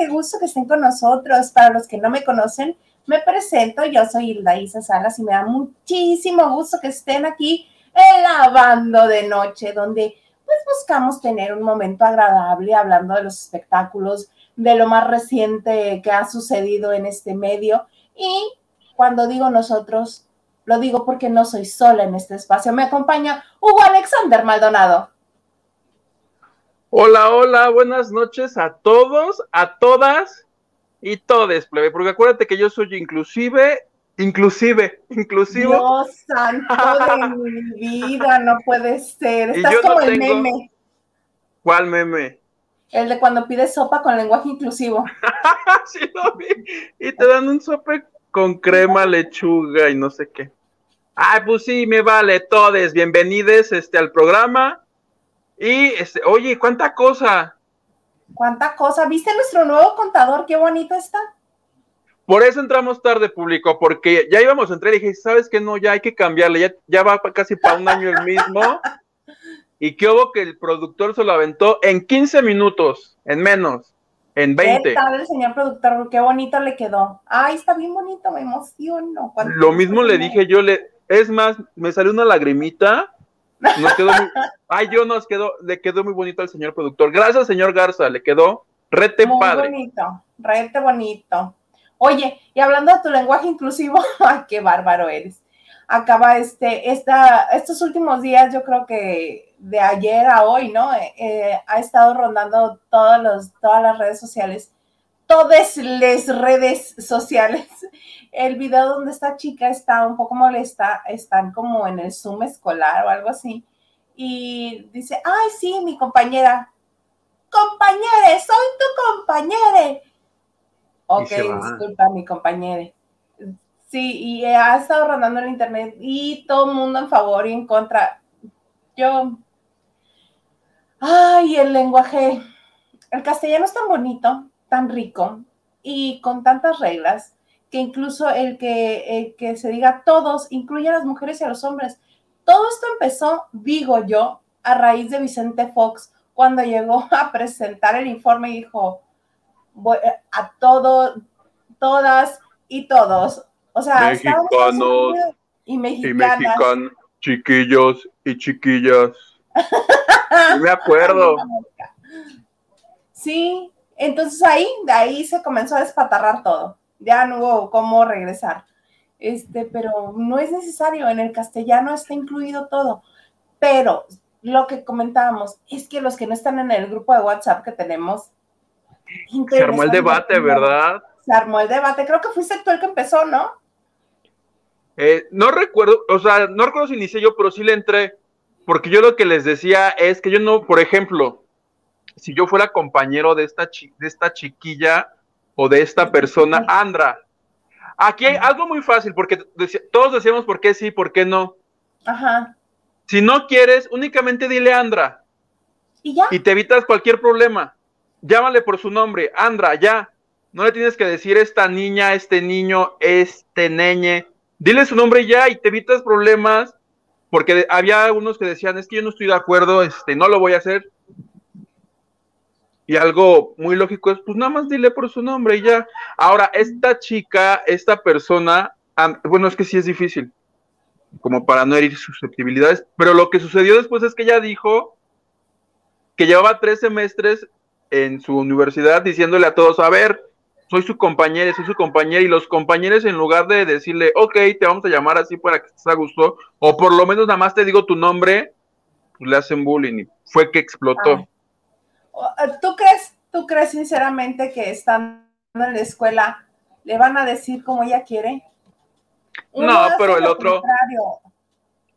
qué gusto que estén con nosotros. Para los que no me conocen, me presento, yo soy Hilda Isa Salas y me da muchísimo gusto que estén aquí en Lavando de Noche, donde pues buscamos tener un momento agradable hablando de los espectáculos, de lo más reciente que ha sucedido en este medio. Y cuando digo nosotros, lo digo porque no soy sola en este espacio. Me acompaña Hugo Alexander Maldonado. Hola, hola, buenas noches a todos, a todas y todes, plebe, porque acuérdate que yo soy inclusive, inclusive, inclusivo. Dios santo de mi vida, no puede ser. Estás como el meme. ¿Cuál meme? El de cuando pides sopa con lenguaje inclusivo. sí, lo vi. Y te dan un sope con crema, lechuga y no sé qué. Ay, pues sí, me vale, todes, bienvenidos este, al programa. Y, este, oye, ¿cuánta cosa? ¿Cuánta cosa? ¿Viste nuestro nuevo contador? Qué bonito está. Por eso entramos tarde, público, porque ya íbamos a entrar y dije, ¿sabes qué? No, ya hay que cambiarle, ya, ya va casi para un año el mismo. y qué hubo que el productor se lo aventó en 15 minutos, en menos, en 20. ¿Qué tal el señor productor? Qué bonito le quedó. Ay, está bien bonito, me emociono. Lo mismo le dije yo, le, es más, me salió una lagrimita nos quedó muy, ay, yo nos quedó, le quedó muy bonito al señor productor. Gracias, señor Garza, le quedó rete muy bonito, rete bonito. Oye, y hablando de tu lenguaje inclusivo, ay, qué bárbaro eres. Acaba este, esta, estos últimos días, yo creo que de ayer a hoy, ¿no? Eh, eh, ha estado rondando todos los, todas las redes sociales todas las redes sociales. El video donde esta chica está un poco molesta, están como en el Zoom escolar o algo así, y dice, ay, sí, mi compañera, compañere, soy tu compañere. Ok, disculpa, mi compañere. Sí, y ha estado rondando en internet y todo el mundo en favor y en contra. Yo, ay, el lenguaje, el castellano es tan bonito, tan rico y con tantas reglas que incluso el que, que se diga todos incluye a las mujeres y a los hombres. Todo esto empezó, digo yo, a raíz de Vicente Fox cuando llegó a presentar el informe y dijo a todo, todas y todos. O sea, mexicanos y mexicanas. chiquillos y chiquillas. me acuerdo. Sí, entonces ahí, de ahí se comenzó a despatarrar todo. Ya no hubo cómo regresar. Este, pero no es necesario, en el castellano está incluido todo. Pero lo que comentábamos es que los que no están en el grupo de WhatsApp que tenemos. Se armó el debate, ¿verdad? Se armó el debate. Creo que fuiste tú el que empezó, ¿no? Eh, no recuerdo, o sea, no recuerdo si inicié yo, pero sí le entré. Porque yo lo que les decía es que yo no, por ejemplo, si yo fuera compañero de esta, de esta chiquilla o de esta persona, Andra. Aquí hay algo muy fácil, porque todos decíamos por qué sí, por qué no. Ajá. Si no quieres, únicamente dile Andra. ¿Y ya? Y te evitas cualquier problema. Llámale por su nombre, Andra, ya. No le tienes que decir esta niña, este niño, este neñe. Dile su nombre ya y te evitas problemas, porque había algunos que decían, es que yo no estoy de acuerdo, este, no lo voy a hacer. Y algo muy lógico es, pues nada más dile por su nombre y ya. Ahora, esta chica, esta persona, bueno, es que sí es difícil, como para no herir susceptibilidades, pero lo que sucedió después es que ella dijo que llevaba tres semestres en su universidad diciéndole a todos, a ver, soy su compañera, soy su compañera, y los compañeros en lugar de decirle, ok, te vamos a llamar así para que estés a o por lo menos nada más te digo tu nombre, pues le hacen bullying y fue que explotó. ¿Tú crees, tú crees sinceramente que estando en la escuela le van a decir como ella quiere? no, pero el otro,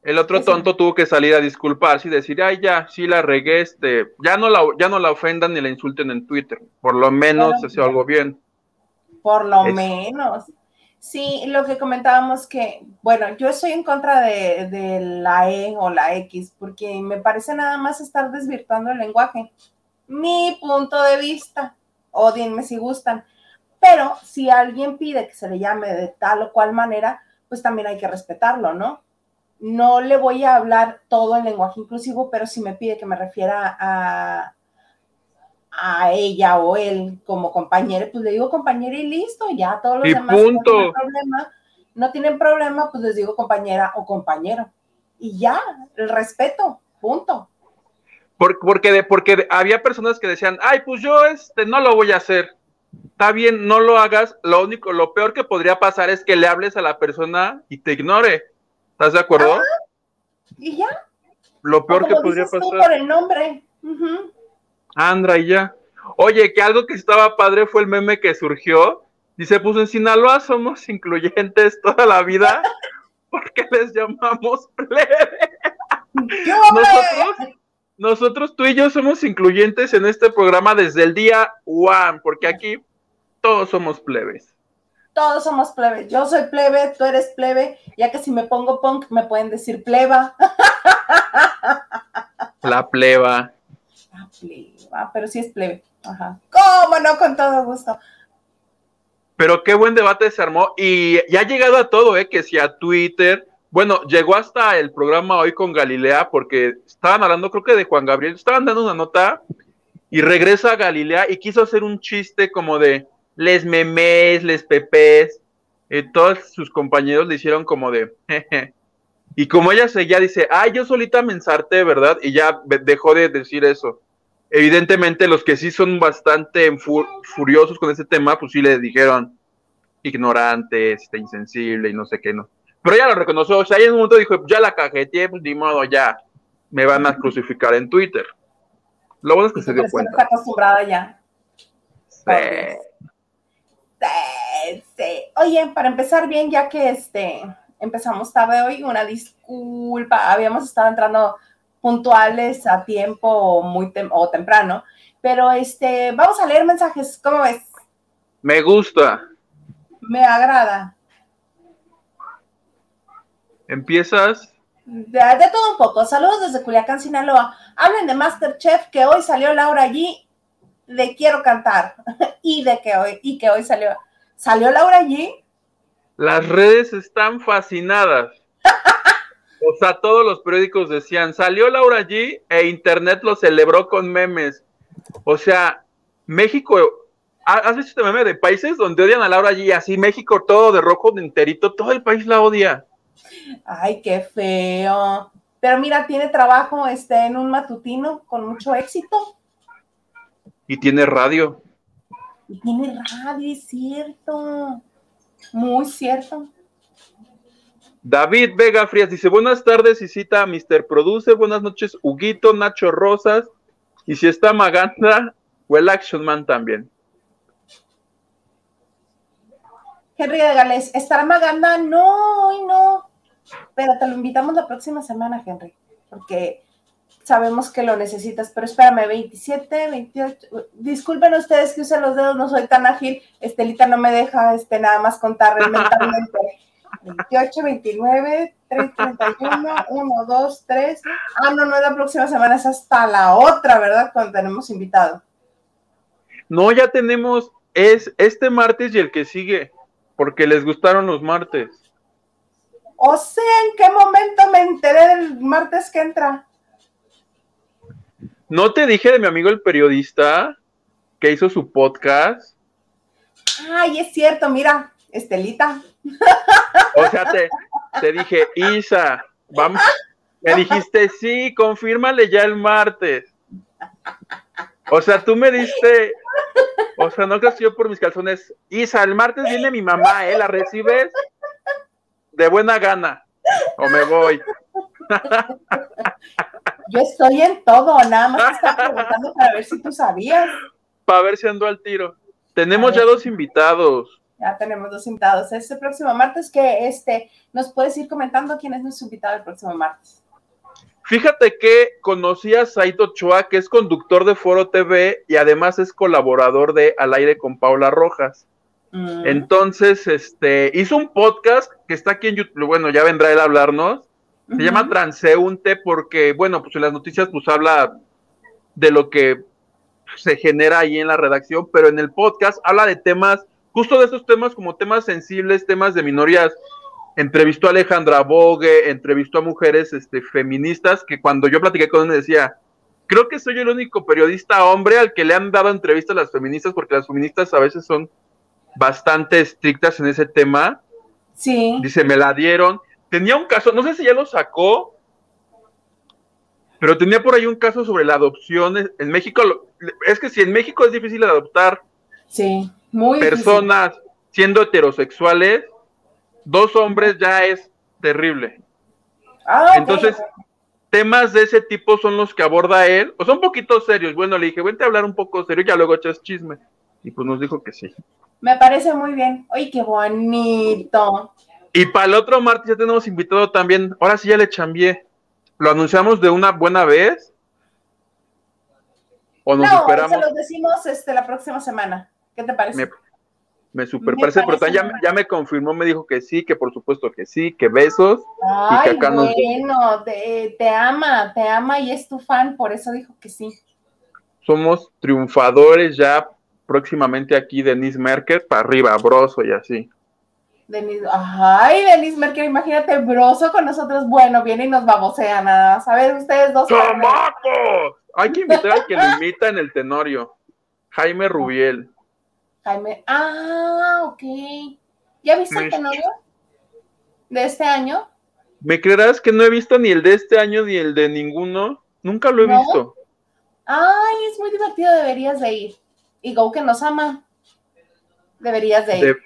el otro tonto tuvo que salir a disculparse y decir, ay, ya, sí la regué, este, ya no la, ya no la ofendan ni la insulten en Twitter, por lo menos se algo bien. Por lo menos. Sí, lo que comentábamos que, bueno, yo estoy en contra de, de, la E o la X, porque me parece nada más estar desvirtuando el lenguaje mi punto de vista, o dime si gustan. Pero si alguien pide que se le llame de tal o cual manera, pues también hay que respetarlo, ¿no? No le voy a hablar todo en lenguaje inclusivo, pero si me pide que me refiera a, a ella o él como compañero, pues le digo compañera y listo, ya todos los Y demás punto. no tienen problema, no tienen problema, pues les digo compañera o compañero. Y ya, el respeto, punto. Por- porque, de- porque había personas que decían, ay, pues yo este, no lo voy a hacer. Está bien, no lo hagas. Lo único, lo peor que podría pasar es que le hables a la persona y te ignore. ¿Estás de acuerdo? Y ya, Lo peor que podría dices tú, pasar. por el nombre. Andra y ya. Oye, que algo que estaba padre fue el meme que surgió. Dice, pues en Sinaloa somos incluyentes toda la vida porque les llamamos plebe. Nosotros, nosotros, tú y yo somos incluyentes en este programa desde el día one, porque aquí todos somos plebes. Todos somos plebe. Yo soy plebe, tú eres plebe, ya que si me pongo punk me pueden decir pleba. La pleba. Ah, pleba, pero sí es plebe. Ajá. ¿Cómo no? Con todo gusto. Pero qué buen debate se armó y ya ha llegado a todo, ¿eh? Que si a Twitter, bueno, llegó hasta el programa hoy con Galilea porque estaban hablando, creo que de Juan Gabriel, estaban dando una nota y regresa a Galilea y quiso hacer un chiste como de les memes, les pepes, eh, todos sus compañeros le hicieron como de jeje. Y como ella seguía, dice, ay, yo solita me ¿verdad? Y ya dejó de decir eso. Evidentemente, los que sí son bastante fu- furiosos con ese tema, pues sí le dijeron ignorante, este, insensible y no sé qué, ¿no? Pero ella lo reconoció, o sea, ella en un momento dijo, ya la cajeteé, pues ni modo, ya me van a crucificar en Twitter. Lo bueno es que se dio cuenta. está acostumbrada ya. Sí. Sí, sí. Oye, para empezar bien, ya que este empezamos tarde hoy, una disculpa, habíamos estado entrando puntuales a tiempo o muy tem- o temprano, pero este vamos a leer mensajes, ¿cómo ves? Me gusta. Me agrada. Empiezas. De, de todo un poco. Saludos desde Culiacán, Sinaloa. Hablen de Masterchef, que hoy salió Laura allí de Quiero Cantar. y de que hoy, y que hoy salió. ¿Salió Laura allí? Las redes están fascinadas. O sea, todos los periódicos decían, salió Laura G e Internet lo celebró con memes. O sea, México, ¿ha- ¿has visto este meme de países donde odian a Laura G? Así México todo de rojo, de enterito, todo el país la odia. Ay, qué feo. Pero mira, tiene trabajo este, en un matutino con mucho éxito. Y tiene radio. Y tiene radio, es cierto. Muy cierto. David Vega Frías dice, buenas tardes y cita a Mr. Producer, buenas noches, Huguito, Nacho Rosas, y si está Maganda o el Action Man también. Henry de Gales, ¿estará Maganda? No, hoy no. Pero te lo invitamos la próxima semana, Henry, porque sabemos que lo necesitas. Pero espérame, 27, 28. Disculpen ustedes que use los dedos, no soy tan ágil. Estelita no me deja este, nada más contar mentalmente. 28, 29, 3, 31, 1, 2, 3. Ah, no, no es la próxima semana, es hasta la otra, ¿verdad? Cuando tenemos invitado. No, ya tenemos, es este martes y el que sigue, porque les gustaron los martes. O sea, ¿en qué momento me enteré del martes que entra? ¿No te dije de mi amigo el periodista que hizo su podcast? Ay, es cierto, mira, Estelita. O sea, te, te dije, Isa, vamos. Me dijiste, sí, confírmale ya el martes. O sea, tú me diste, o sea, no creas que yo por mis calzones. Isa, el martes viene mi mamá, ¿eh? ¿La recibes? De buena gana. O me voy. Yo estoy en todo, nada más te estaba preguntando para ver si tú sabías. Para ver si ando al tiro. Tenemos ya dos invitados. Ya tenemos dos invitados. Este próximo martes que este, nos puedes ir comentando quién es nuestro invitado el próximo martes. Fíjate que conocí a Saito Ochoa, que es conductor de Foro TV y además es colaborador de Al aire con Paula Rojas. Mm, Entonces, este, hizo un podcast que está aquí en YouTube. Bueno, ya vendrá él a hablarnos. Se llama Transeúnte porque, bueno, pues en las noticias pues habla de lo que se genera ahí en la redacción, pero en el podcast habla de temas, justo de esos temas como temas sensibles, temas de minorías. Entrevistó a Alejandra Bogue, entrevistó a mujeres este, feministas que cuando yo platiqué con él me decía, creo que soy el único periodista hombre al que le han dado entrevistas a las feministas, porque las feministas a veces son bastante estrictas en ese tema. Sí. Dice, me la dieron. Tenía un caso, no sé si ya lo sacó, pero tenía por ahí un caso sobre la adopción. En México, es que si en México es difícil adoptar sí, muy personas siendo heterosexuales, dos hombres ya es terrible. Ah, Entonces, temas de ese tipo son los que aborda él, o son un poquito serios. Bueno, le dije, vente a hablar un poco serio, ya luego echas chisme. Y pues nos dijo que sí. Me parece muy bien. Oye, qué bonito. Y para el otro martes ya tenemos invitado también. Ahora sí ya le chambié. ¿Lo anunciamos de una buena vez? ¿O nos no, esperamos? se lo decimos este, la próxima semana. ¿Qué te parece? Me super parece, pero ya, ya, me confirmó, me dijo que sí, que por supuesto que sí, que besos. Ay, y que acá bueno, te, te, ama, te ama y es tu fan, por eso dijo que sí. Somos triunfadores ya próximamente aquí, Denise Merker, para arriba, broso y así. Denise, ay, Denise Merker, imagínate, broso con nosotros, bueno, viene y nos babosea nada más. A ver, ustedes dos. ¡Chamaco! Hay que invitar al que lo imita en el tenorio, Jaime Rubiel. Jaime, ah, ok. ¿Ya viste el novio de este año? ¿Me creerás que no he visto ni el de este año ni el de ninguno? Nunca lo he visto. Ay, es muy divertido, deberías de ir. Y Go que nos ama. Deberías de ir.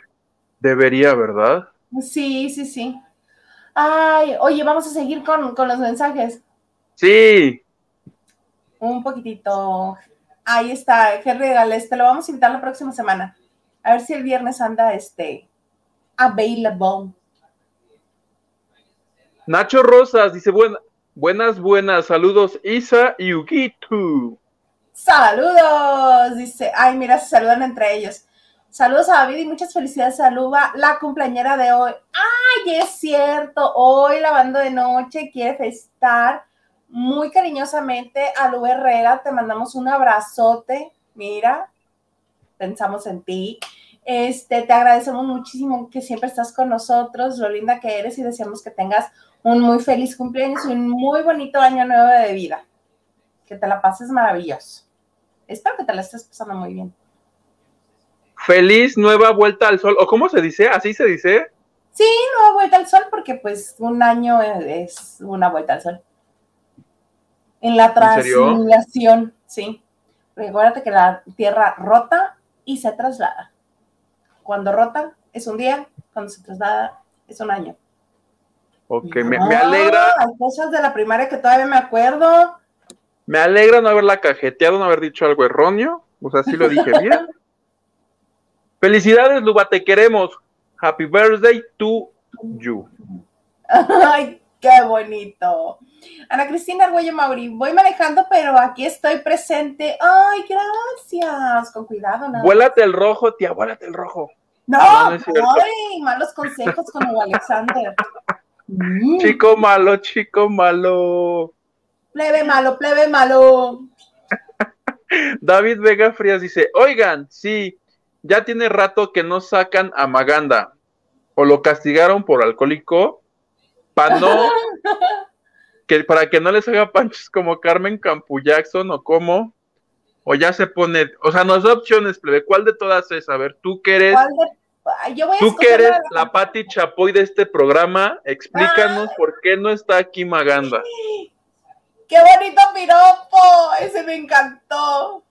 debería, ¿verdad? Sí, sí, sí. Ay, oye, vamos a seguir con, con los mensajes. Sí. Un poquitito. Ahí está, Henry Gales, te lo vamos a invitar la próxima semana. A ver si el viernes anda este available. Nacho Rosas dice, buenas, buenas, saludos Isa y Ukitu. Saludos, dice, ay, mira, se saludan entre ellos. Saludos a David y muchas felicidades. Saluda la cumpleañera de hoy. Ay, es cierto, hoy lavando de noche quiere festar muy cariñosamente a Lu Herrera, te mandamos un abrazote, mira, pensamos en ti. Este, te agradecemos muchísimo que siempre estás con nosotros, lo linda que eres y deseamos que tengas un muy feliz cumpleaños y un muy bonito año nuevo de vida. Que te la pases maravilloso. Espero que te la estés pasando muy bien. Feliz nueva vuelta al sol, o cómo se dice, así se dice. Sí, nueva vuelta al sol, porque pues un año es una vuelta al sol. En la translación, sí. Recuerda que la Tierra rota y se traslada. Cuando rota es un día, cuando se traslada es un año. Ok, me, alegra. Hay cosas de la primaria que todavía me acuerdo. Me alegra no haberla cajeteado, no haber dicho algo erróneo. O sea, sí lo dije bien. Felicidades, Luba, te queremos. Happy birthday to you. Ay, qué bonito. Ana Cristina Arguello Mauri, voy manejando, pero aquí estoy presente. Ay, gracias. Con cuidado, ¿no? Vuélate el rojo, tía, vuélate el rojo. No, ay, malos consejos como Alexander. Mm. Chico malo, chico malo. Plebe malo, plebe malo. David Vega Frías dice, oigan, sí, ya tiene rato que no sacan a Maganda. O lo castigaron por alcohólico. Para no que para que no les haga panches como Carmen Campu Jackson o como, o ya se pone, o sea, nos da opciones, plebe, ¿cuál de todas es? A ver, tú que eres, tú que eres la, la Patti Chapoy de este programa, explícanos ah. por qué no está aquí Maganda. ¡Qué bonito piropo! Ese me encantó.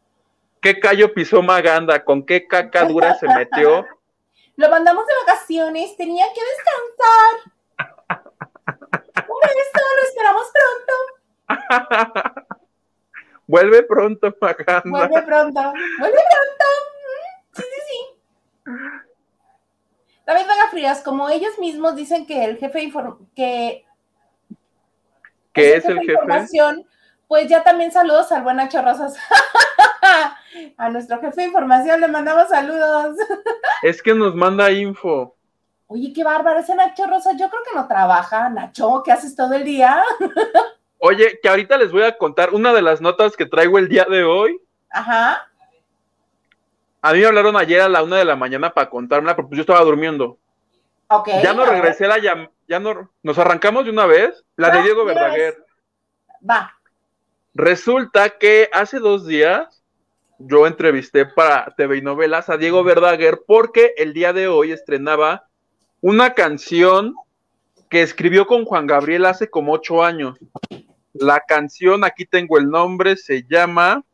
¿Qué callo pisó Maganda? ¿Con qué caca dura se metió? Lo mandamos de vacaciones, tenía que descansar esto, lo esperamos pronto. Vuelve pronto, Maganda. Vuelve pronto, vuelve pronto. Sí, sí, sí. David Vega Frías, como ellos mismos dicen que el jefe que ¿Qué es el jefe? Pues ya también saludos al buen Nacho Rosas. A nuestro jefe de información le mandamos saludos. Es que nos manda info. Oye, qué bárbaro, ese Nacho Rosa, yo creo que no trabaja. Nacho, ¿qué haces todo el día? Oye, que ahorita les voy a contar una de las notas que traigo el día de hoy. Ajá. A mí me hablaron ayer a la una de la mañana para contármela, porque yo estaba durmiendo. Ok. Ya no regresé la ya no, nos arrancamos de una vez, la de Diego Verdaguer. Va. resulta que hace dos días yo entrevisté para TV y novelas a Diego Verdaguer porque el día de hoy estrenaba una canción que escribió con Juan Gabriel hace como ocho años. La canción, aquí tengo el nombre, se llama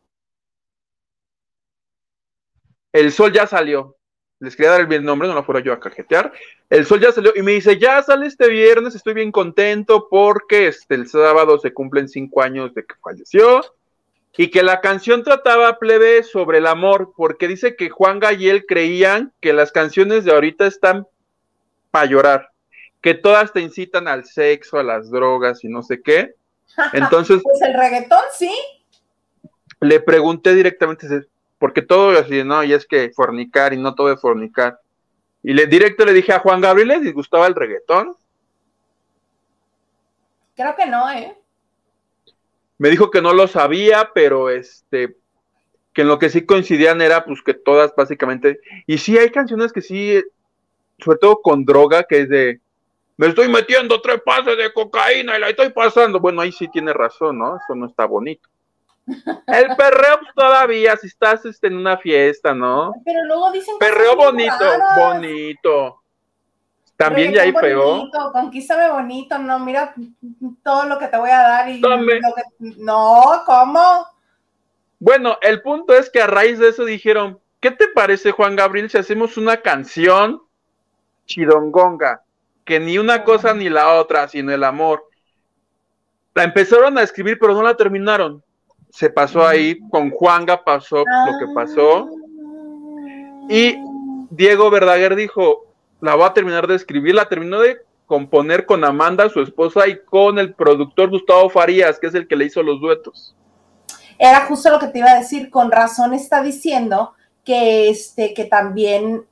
El Sol ya salió. Les quería dar el bien nombre, no lo fuera yo a cajetear. El Sol ya salió y me dice, ya sale este viernes, estoy bien contento porque este, el sábado se cumplen cinco años de que falleció y que la canción trataba plebe sobre el amor, porque dice que Juan Gayel creían que las canciones de ahorita están para llorar, que todas te incitan al sexo, a las drogas y no sé qué. Entonces. pues el reggaetón, sí. Le pregunté directamente, porque todo así, no, y es que fornicar y no todo de fornicar. Y le directo le dije a Juan Gabriel, ¿le disgustaba el reggaetón? Creo que no, ¿eh? Me dijo que no lo sabía, pero este, que en lo que sí coincidían era pues que todas básicamente, y sí hay canciones que sí, sobre todo con droga, que es de, me estoy metiendo tres pases de cocaína y la estoy pasando. Bueno, ahí sí tiene razón, ¿no? Eso no está bonito. El perreo todavía, si estás este, en una fiesta, ¿no? Pero luego dicen Perreo bonito, bonito. También ya ahí pegó. Conquístame bonito, no, mira todo lo que te voy a dar y No, ¿cómo? Bueno, el punto es que a raíz de eso dijeron, ¿qué te parece, Juan Gabriel, si hacemos una canción chidongonga? Que ni una cosa ni la otra, sino el amor. La empezaron a escribir, pero no la terminaron. Se pasó ahí, con Juanga pasó lo que pasó. Y Diego Verdaguer dijo, la voy a terminar de escribir, la terminó de componer con Amanda, su esposa, y con el productor Gustavo Farías, que es el que le hizo los duetos. Era justo lo que te iba a decir, con razón está diciendo que este, que también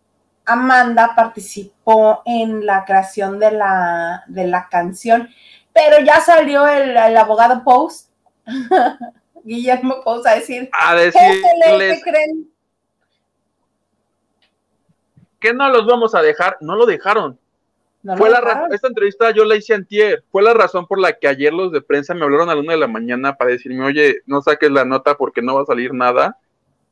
Amanda participó en la creación de la, de la canción, pero ya salió el, abogado Post, Guillermo Post, a decir, a decirles, ¿qué creen? ¿Qué no los vamos a dejar? No lo dejaron. fue la esta entrevista yo la hice antier, fue la razón por la que ayer los de prensa me hablaron a la una de la mañana para decirme, oye, no saques la nota porque no va a salir nada,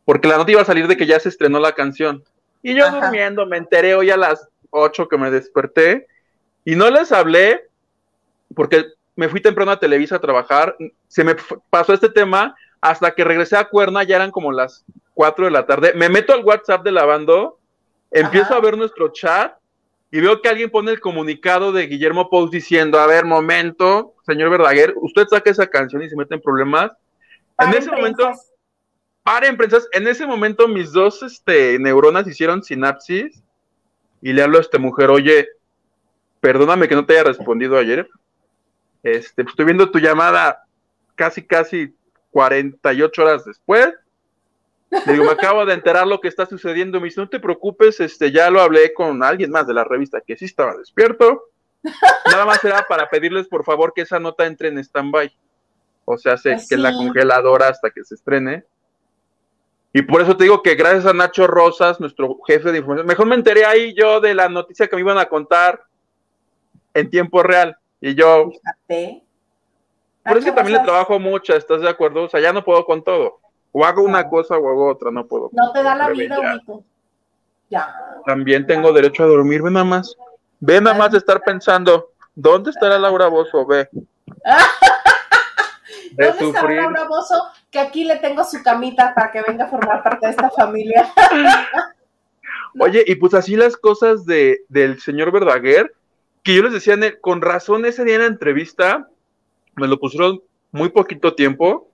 porque la nota iba a salir de que ya se estrenó la canción. Y yo durmiendo, me enteré hoy a las ocho que me desperté y no les hablé porque me fui temprano a Televisa a trabajar, se me pasó este tema hasta que regresé a Cuerna, ya eran como las cuatro de la tarde, me meto al WhatsApp de la banda Empiezo a ver nuestro chat y veo que alguien pone el comunicado de Guillermo Post diciendo, a ver, momento, señor Verdaguer, usted saca esa canción y se mete en problemas. en ese momento, paren prensas, en ese momento mis dos este, neuronas hicieron sinapsis y le hablo a esta mujer, oye, perdóname que no te haya respondido ayer. Este, estoy viendo tu llamada casi, casi 48 horas después le digo, me acabo de enterar lo que está sucediendo. Me dice, no te preocupes, este, ya lo hablé con alguien más de la revista que sí estaba despierto. Nada más era para pedirles, por favor, que esa nota entre en stand-by. O sea, sé pues que la congeladora hasta que se estrene. Y por eso te digo que gracias a Nacho Rosas, nuestro jefe de información, mejor me enteré ahí yo de la noticia que me iban a contar en tiempo real. Y yo. Por eso también le trabajo mucho, ¿estás de acuerdo? O sea, ya no puedo con todo. O hago una cosa o hago otra, no puedo. No te da la vida, Hugo. Ya. También tengo derecho a dormir, ve nada más. Ve nada más de estar pensando, ¿dónde estará Laura Bozo? Ve. ¿Dónde estará Laura Bozo? Que aquí le tengo su camita para que venga a formar parte de esta familia. Oye, y pues así las cosas de, del señor Verdaguer, que yo les decía, con razón ese día en la entrevista, me lo pusieron muy poquito tiempo,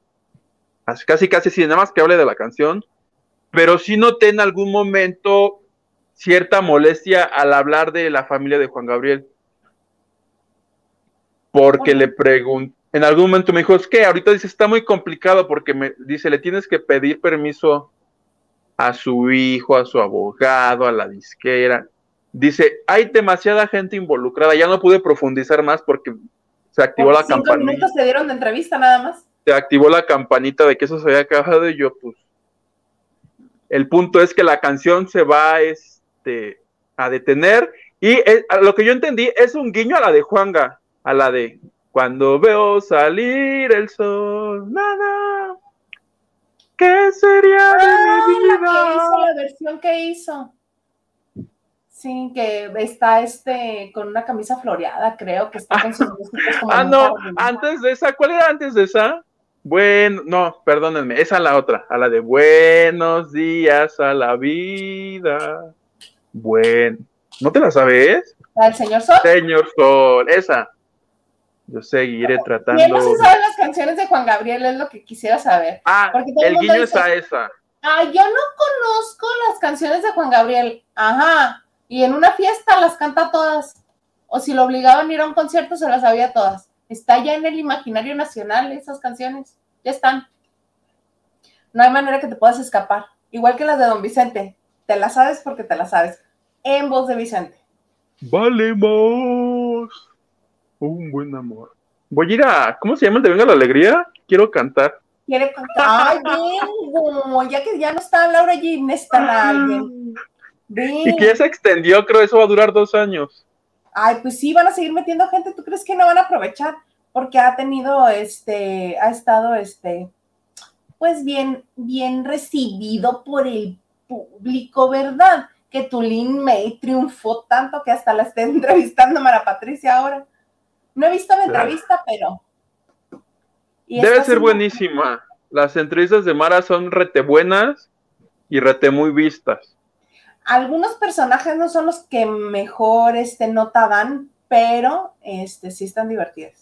casi casi sin nada más que hable de la canción, pero sí noté en algún momento cierta molestia al hablar de la familia de Juan Gabriel. Porque le pregunté, en algún momento me dijo, es que ahorita dice, está muy complicado porque me dice, le tienes que pedir permiso a su hijo, a su abogado, a la disquera. Dice, hay demasiada gente involucrada, ya no pude profundizar más porque se activó la campaña. minutos se dieron de entrevista nada más se activó la campanita de que eso se había acabado y yo pues el punto es que la canción se va este, a detener y lo que yo entendí es un guiño a la de Juanga, a la de Cuando veo salir el sol, nada. ¿Qué sería de Ah, mi la vida? que hizo, la versión que hizo. Sí, que está este con una camisa floreada, creo que está con sus como Ah, no, antes de esa, ¿cuál era antes de esa? Bueno, no, perdónenme, esa la otra, a la de buenos días a la vida. Bueno, ¿no te la sabes? ¿La del señor Sol? Señor Sol, esa. Yo seguiré ¿Quién tratando. no se sabe las canciones de Juan Gabriel? Es lo que quisiera saber. Ah, el guiño dice- es a esa. Ah, yo no conozco las canciones de Juan Gabriel. Ajá. Y en una fiesta las canta todas. O si lo obligaban a ir a un concierto, se las sabía todas. Está ya en el imaginario nacional esas canciones. Ya están. No hay manera que te puedas escapar. Igual que las de Don Vicente. Te las sabes porque te las sabes. En voz de Vicente. Valemos un buen amor. Voy a ir a, ¿cómo se llama el de Venga la Alegría? Quiero cantar. Quiere cantar. Ay, vengo. Ya que ya no está Laura G, necesitan a alguien. Y que ya se extendió, creo eso va a durar dos años. Ay, pues sí, van a seguir metiendo gente. ¿Tú crees que no van a aprovechar? Porque ha tenido, este, ha estado, este, pues bien, bien recibido por el público, ¿verdad? Que Tulín May triunfó tanto que hasta la está entrevistando Mara Patricia ahora. No he visto la entrevista, pero. y Debe ser buenísima. Las entrevistas de Mara son rete buenas y rete muy vistas. Algunos personajes no son los que mejor este, nota dan, pero este, sí están divertidos.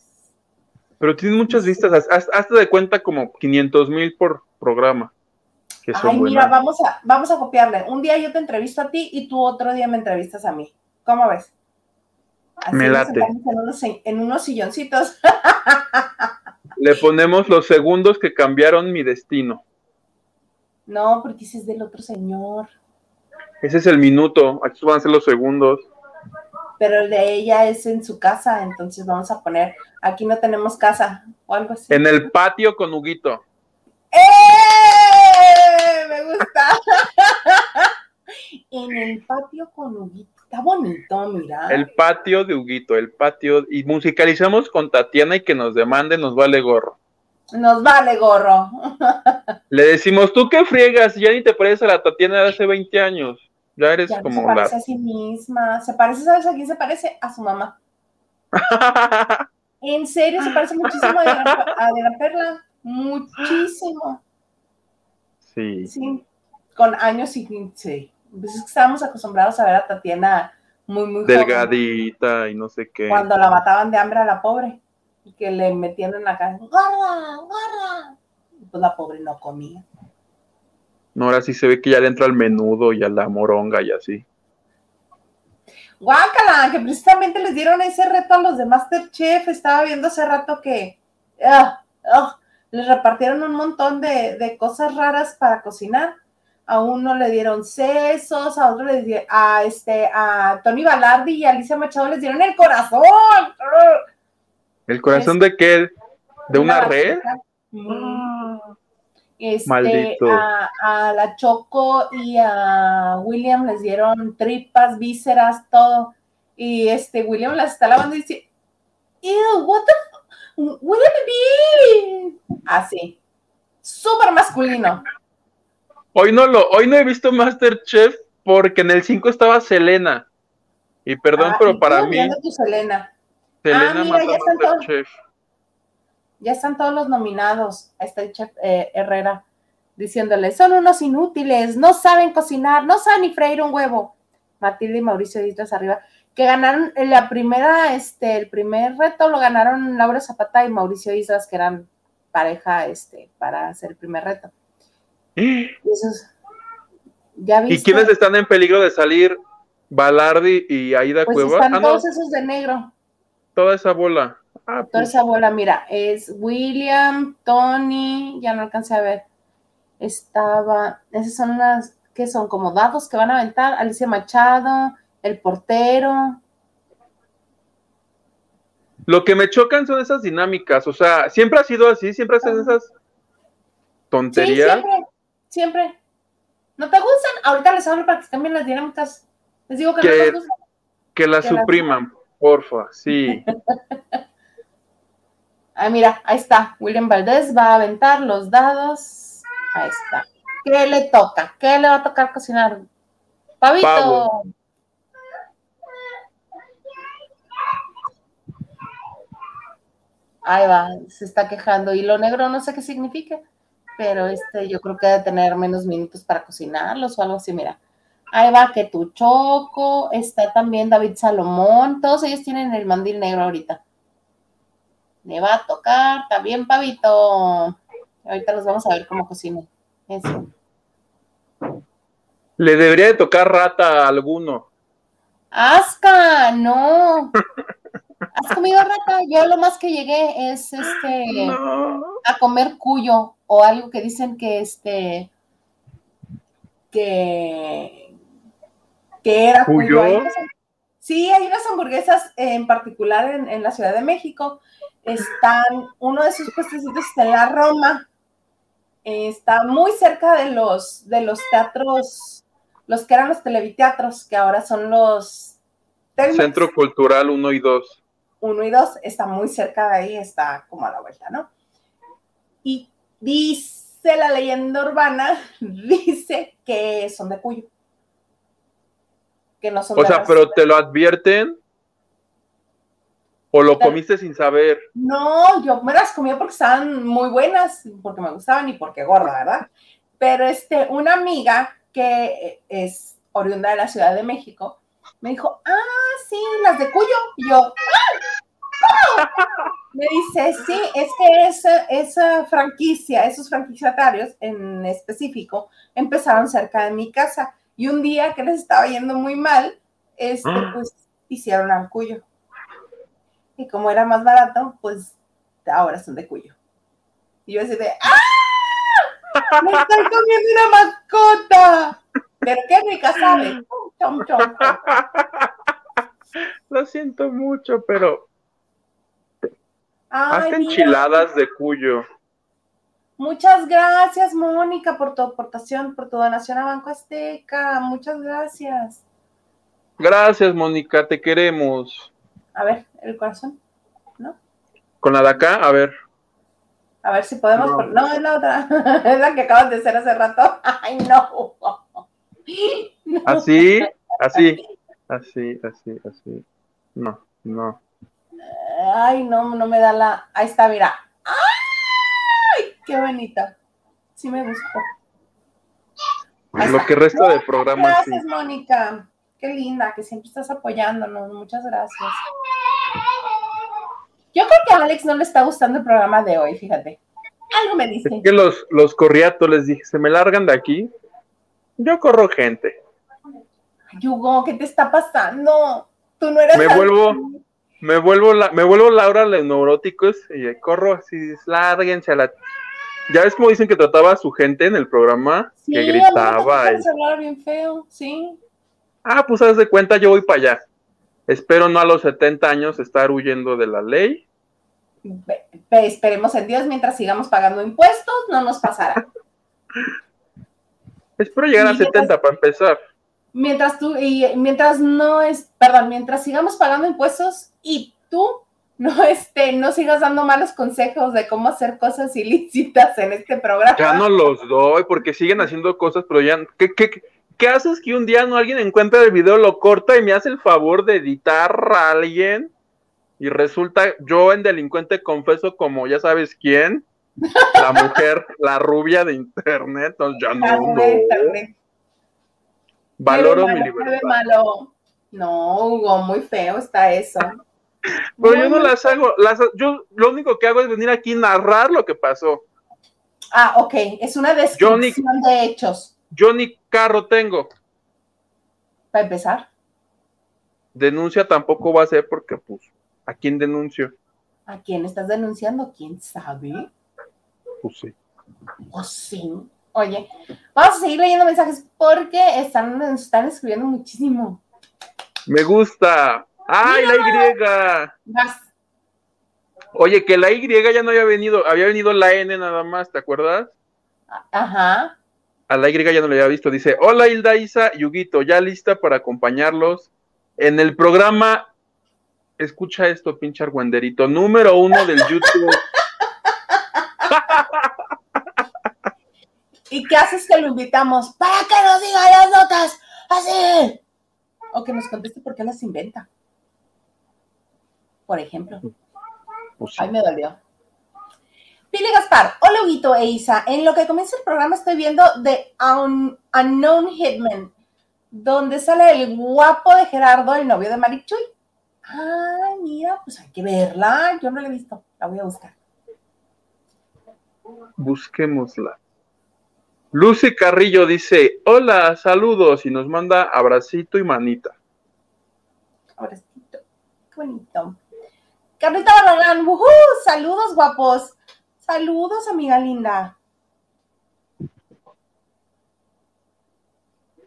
Pero tienen muchas vistas, haz- hazte de cuenta como 500 mil por programa. Que son Ay, mira, vamos a, vamos a copiarle. Un día yo te entrevisto a ti y tú otro día me entrevistas a mí. ¿Cómo ves? Así Me late. unos, en unos silloncitos. Le ponemos los segundos que cambiaron mi destino. No, porque ese es del otro señor. Ese es el minuto, aquí van a ser los segundos. Pero el de ella es en su casa, entonces vamos a poner, aquí no tenemos casa o algo así. En el patio con Huguito. ¡Eh! Me gusta. en el patio con Huguito. Está bonito, mira. El patio de Huguito, el patio. Y musicalizamos con Tatiana y que nos demande, nos vale gorro. Nos vale gorro. Le decimos, ¿tú qué friegas? Ya ni te pareces a la Tatiana de hace 20 años. Ya eres Ya no se como la. parece a sí misma. Se parece, ¿sabes a quién se parece? A su mamá. En serio, se parece muchísimo a Diana, a Perla. Muchísimo. sí. Sí. Con años y sí. Pues es que estábamos acostumbrados a ver a Tatiana muy, muy joven. Delgadita y no sé qué. Cuando la mataban de hambre a la pobre. Y que le metían en la cara. ¡Gorda! ¡Gorda! Pues la pobre no comía. No, ahora sí se ve que ya le entra al menudo y a la moronga y así. Guácala, que precisamente les dieron ese reto a los de Masterchef. Estaba viendo hace rato que ah, ah, les repartieron un montón de, de cosas raras para cocinar. A uno le dieron sesos, a otro le dieron, a este, a Tony Balardi y a Alicia Machado les dieron el corazón. ¿El corazón de qué? ¿De una red? Mm. Este. A, a la Choco y a William les dieron tripas, vísceras, todo. Y este William las está lavando y dice, Ew, what the William baby. Así. Súper masculino. Hoy no lo, hoy no he visto Masterchef porque en el 5 estaba Selena. Y perdón, Ah, pero para mí, Selena. Selena Ah, mira, ya están todos. Ya están todos los nominados. Está eh, Herrera diciéndole, son unos inútiles, no saben cocinar, no saben ni freír un huevo. Matilde y Mauricio Díaz arriba, que ganaron la primera, este, el primer reto lo ganaron Laura Zapata y Mauricio Islas, que eran pareja, este, para hacer el primer reto. Y esos, ¿ya ¿Y quiénes están en peligro de salir? Balardi y Aida Pues Cuevas. están Ah, no, todos esos de negro. toda esa bola. Ah, Toda pues, esa bola, mira, es William, Tony, ya no alcancé a ver. Estaba, esas son unas que son como dados que van a aventar. Alicia Machado, el portero. Lo que me chocan son esas dinámicas. O sea, siempre ha sido así, siempre hacen esas Sí, tonterías. siempre, siempre. ¿No te gustan? Ahorita les hablo para que cambien las dinámicas. Les digo que, no Que- les gustan. que las que las- supriman, porfa, sí. Ah, mira, ahí está. William Valdés va a aventar los dados. Ahí está. ¿Qué le toca? ¿Qué le va a tocar cocinar? Pavito. Ahí va, se está quejando. Y lo negro no sé qué significa, pero este yo creo que debe tener menos minutos para cocinarlos o algo así, mira. Ahí va que tu choco, está también David Salomón, todos ellos tienen el mandil negro ahorita. Le va a tocar también pavito. Ahorita los vamos a ver cómo cocina. Eso. Le debería de tocar rata a alguno. Asca, no. ¿Has comido rata? Yo lo más que llegué es este a comer cuyo o algo que dicen que este que que era cuyo. Sí, hay unas hamburguesas en particular en, la Ciudad de México. Están, uno de sus puestecitos está en la Roma. está muy cerca de los, de los teatros, los que eran los televiteatros, que ahora son los... Centro Cultural 1 y 2. 1 y 2 está muy cerca de ahí, está como a la vuelta, ¿no? Y dice la leyenda urbana, dice que son de Cuyo. Que no son O sea, pero te lo advierten. ¿O lo comiste sin saber? No, yo me las comí porque estaban muy buenas, porque me gustaban y porque gorda, ¿verdad? Pero este, una amiga que es oriunda de la Ciudad de México, me dijo, ah, sí, las de Cuyo. Y yo, ¡ah! Me dice, sí, es que esa, esa franquicia, esos franquiciatarios en específico, empezaron cerca de mi casa. Y un día que les estaba yendo muy mal, este, ah. pues hicieron al Cuyo. Y como era más barato, pues ahora son de Cuyo. Y yo así de, ¡ah! ¡Me estoy comiendo una mascota! Pero qué rica sabe. Lo siento mucho, pero. Ay, enchiladas de cuyo. Muchas gracias, Mónica, por tu aportación, por tu donación a Banco Azteca. Muchas gracias. Gracias, Mónica, te queremos. A ver, el corazón, ¿no? Con la de acá, a ver. A ver si podemos. No, es la otra. es la que acabas de hacer hace rato. Ay, no. Así, así, así, así, así. No, no. Ay, no, no me da la. Ahí está, mira. ¡Ay! Qué bonita. Sí me gustó. Lo que resta del programa. Gracias, Mónica. Qué linda, que siempre estás apoyándonos. Muchas gracias. Yo creo que a Alex no le está gustando el programa de hoy, fíjate. Algo me dice. Es que los, los corriatos les dije, se me largan de aquí. Yo corro gente. Yugo, ¿qué te está pasando? Tú no eres. Me vuelvo, me vuelvo, la, me vuelvo Laura los neuróticos y corro así, lárguense a la. Ya ves cómo dicen que trataba a su gente en el programa, que gritaba. Y... bien feo, sí. Ah, pues haz de cuenta, yo voy para allá. Espero no a los 70 años estar huyendo de la ley. esperemos en Dios mientras sigamos pagando impuestos, no nos pasará. Espero llegar a 70 para empezar. Mientras tú, y mientras no es, perdón, mientras sigamos pagando impuestos y tú no, este, no sigas dando malos consejos de cómo hacer cosas ilícitas en este programa. Ya no los doy porque siguen haciendo cosas, pero ya, ¿qué, qué, qué haces que un día no alguien encuentra el video, lo corta y me hace el favor de editar a alguien? Y resulta, yo en delincuente confeso como ya sabes quién, la mujer, la rubia de internet, ya no, no. Valoro mi libertad. No, Hugo, muy feo está eso. Pero yo no las hago, las, yo lo único que hago es venir aquí y narrar lo que pasó. Ah, ok, es una descripción de hechos. Yo ni carro tengo. Para empezar. Denuncia tampoco va a ser porque, pues, ¿a quién denuncio? ¿A quién estás denunciando? ¿Quién sabe? Pues sí. Pues sí. Oye, vamos a seguir leyendo mensajes porque están, están escribiendo muchísimo. Me gusta. ¡Ay, la Y! Oye, que la Y ya no había venido, había venido la N nada más, ¿te acuerdas? Ajá. A la Y ya no lo había visto. Dice, hola Hilda Isa y Huguito, ya lista para acompañarlos en el programa escucha esto, pinche argüenderito, número uno del YouTube. ¿Y qué haces que lo invitamos? Para que nos diga las notas, así. O que nos conteste por qué las inventa. Por ejemplo. Pues sí. Ay, me dolió. Pili Gaspar, hola Huguito e Isa. En lo que comienza el programa estoy viendo The Un- Unknown Hitman, donde sale el guapo de Gerardo, el novio de Marichuy. Ay, mira, pues hay que verla. Yo no la he visto. La voy a buscar. Busquémosla. Lucy Carrillo dice, hola, saludos, y nos manda abracito y manita. Abracito. Qué bonito. Carlita Barragán, ¡wujú! Saludos, guapos. Saludos, amiga linda.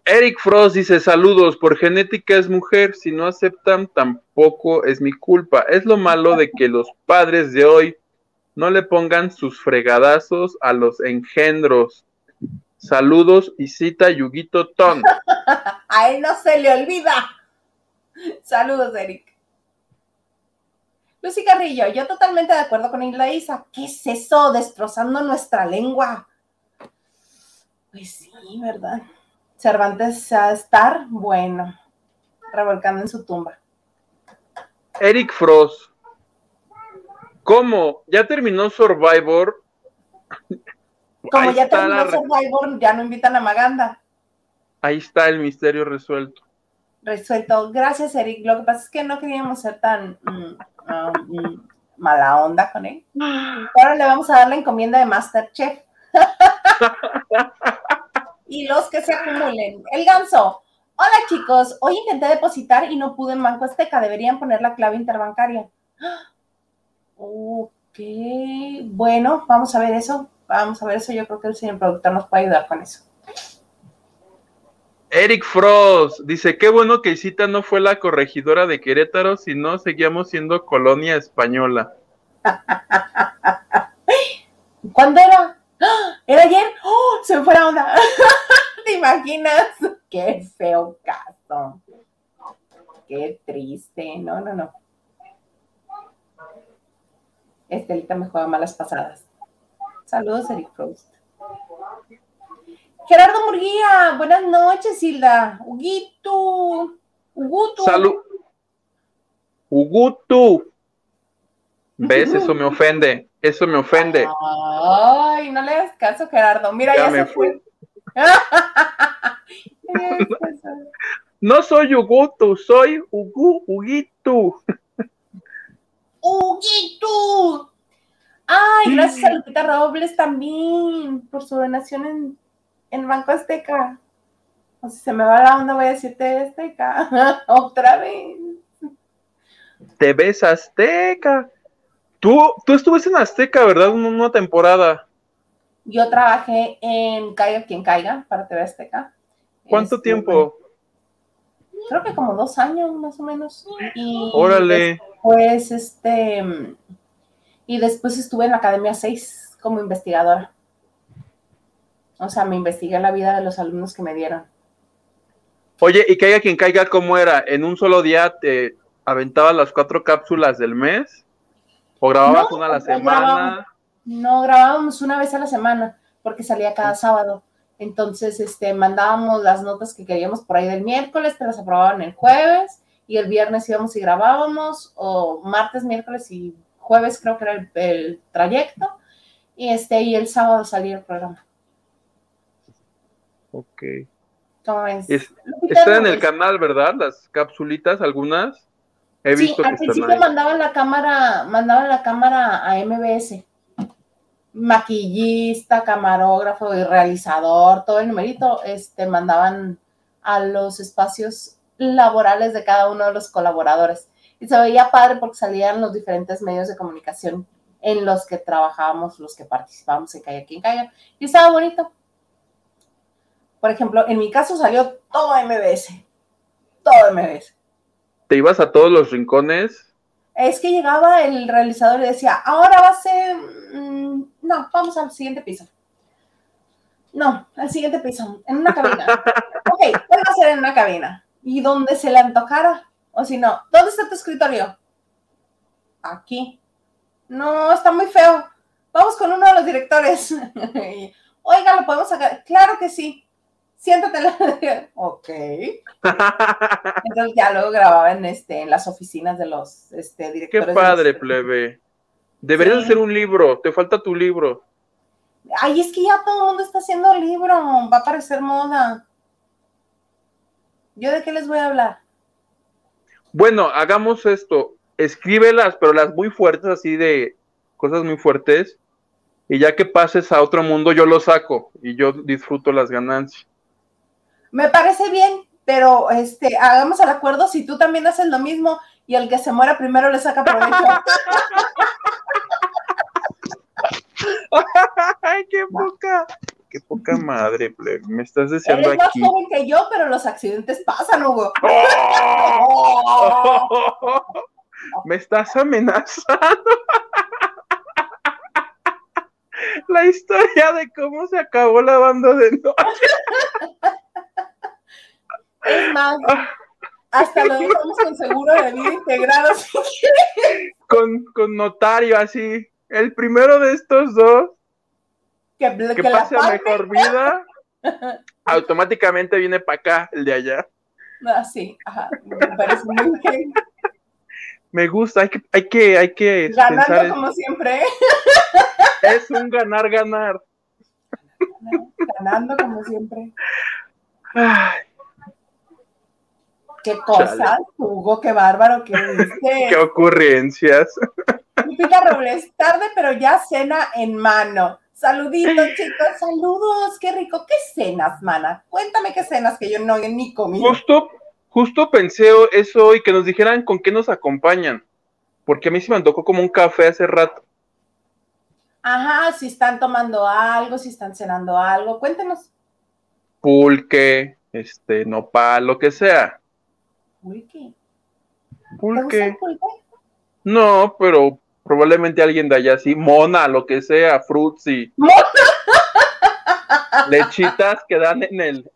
Eric Frost dice, saludos, por genética es mujer, si no aceptan tampoco es mi culpa. Es lo malo de que los padres de hoy no le pongan sus fregadazos a los engendros. Saludos y cita Yuguito Ton. A él no se le olvida. Saludos, Eric. Lucy Carrillo, yo totalmente de acuerdo con Isla Isa. ¿Qué es eso? Destrozando nuestra lengua. Pues sí, ¿verdad? Cervantes a estar, bueno, revolcando en su tumba. Eric Frost. ¿Cómo? ¿Ya terminó Survivor? Como Ahí ya terminó la- Survivor, ya no invitan a Maganda. Ahí está el misterio resuelto. Resuelto. Gracias, Eric. Lo que pasa es que no queríamos ser tan mm, mala onda con él. Ahora le vamos a dar la encomienda de Masterchef. y los que se acumulen. El ganso. Hola chicos, hoy intenté depositar y no pude en Banco Azteca. Deberían poner la clave interbancaria. Ok, bueno, vamos a ver eso. Vamos a ver eso. Yo creo que el señor productor nos puede ayudar con eso. Eric Frost dice, qué bueno que Isita no fue la corregidora de Querétaro, si no seguíamos siendo colonia española. ¿Cuándo era? ¿Era ayer? ¡Oh! Se fue la onda. ¿Te imaginas? Qué feo caso. Qué triste. No, no, no. Estelita me juega malas pasadas. Saludos, Eric Frost. Gerardo Murguía, buenas noches, Hilda. Huguito. Huguto. Salud. Ugutu. ¿Ves? Eso me ofende. Eso me ofende. Ay, no le hagas caso, Gerardo. Mira, Ya ya, me se fue. No soy Ugutu, soy Ugu, Uguitu. ¡Huguito! Ay, gracias a Lupita Robles también por su donación en, en Banco Azteca. O si se me va la onda, voy a decirte Azteca. Otra vez. Te ves Azteca. Tú, tú estuviste en Azteca, ¿verdad? Una, temporada. Yo trabajé en Caiga quien caiga para TV Azteca. ¿Cuánto Este, tiempo? Creo que como dos años más o menos. Y Órale. Pues este. Y después estuve en la Academia 6 como investigadora. O sea, me investigué la vida de los alumnos que me dieron. Oye, y caiga quien caiga, ¿cómo era? ¿En un solo día te aventabas las cuatro cápsulas del mes? ¿O grababas No, una a la semana? No grabábamos una vez a la semana porque salía cada sábado. Entonces, este, mandábamos las notas que queríamos por ahí del miércoles, te las aprobaban el jueves y el viernes íbamos y grabábamos, o martes, miércoles y jueves creo que era el, el trayecto, y este, y el sábado salía el programa. Ok. Es- están en el Robles. canal, ¿verdad? Las capsulitas, algunas. He Sí, visto al principio mandaban la cámara, mandaban la cámara a MBS. Maquillista, camarógrafo y realizador, todo el numerito, este, mandaban a los espacios laborales de cada uno de los colaboradores. Y se veía padre porque salían los diferentes medios de comunicación en los que trabajábamos, los que participábamos en Calla Quien Caiga. Y estaba bonito. Por ejemplo, en mi caso salió todo MBS. Todo MBS. Te ibas a todos los rincones. Es que llegaba el realizador y decía, ahora va a ser, mm, no, vamos al siguiente piso. No, al siguiente piso, en una cabina. ok, ¿qué va a ser en una cabina? Y donde se le antojara. O si no, ¿dónde está tu escritorio? Aquí. No, está muy feo. Vamos con uno de los directores. Oiga, ¿lo podemos sacar? Claro que sí. Siéntate. ok. Entonces ya luego grababa en, este, en las oficinas de los este, directores. Qué padre, plebe. Deberías hacer un libro. Te falta tu libro. Ay, es que ya todo el mundo está haciendo libro. Va a parecer moda. ¿Yo de qué les voy a hablar? Bueno, hagamos esto. Escríbelas, pero las muy fuertes, así de cosas muy fuertes. Y ya que pases a otro mundo, yo lo saco y yo disfruto las ganancias. Me parece bien, pero este, hagamos el acuerdo si tú también haces lo mismo y el que se muera primero le saca provecho. Ay, qué poca, qué poca madre, me estás deseando Eres más joven que yo, pero los accidentes pasan, Hugo. me estás amenazando. La historia de cómo se acabó la banda de noche. Es más, hasta lo dejamos con seguro de vida integrado. con, con notario, así. El primero de estos dos que, pase a mejor vida, automáticamente viene para acá el de allá. Ah, sí, ajá. Me parece muy bien. Me gusta, hay que, hay que, hay que. Ganando como siempre. Es un ganar, ganar. Ganando como siempre. Ay. Qué cosas, Hugo, qué bárbaro que dices. Qué ocurrencias. Lupita Robles, tarde, pero ya cena en mano. Saluditos, chicos, saludos, qué rico. ¿Qué cenas, mana? Cuéntame qué cenas que yo no ni comí. Justo, justo pensé eso y que nos dijeran con qué nos acompañan. Porque a mí se me tocó como un café hace rato. Ajá, si están tomando algo, si están cenando algo, cuéntenos. Pulque, este, nopal, lo que sea. ¿Pulque? ¿Pulque? pulque? No, pero probablemente alguien de allá sí, mona, lo que sea, frutzi. lechitas que dan en el.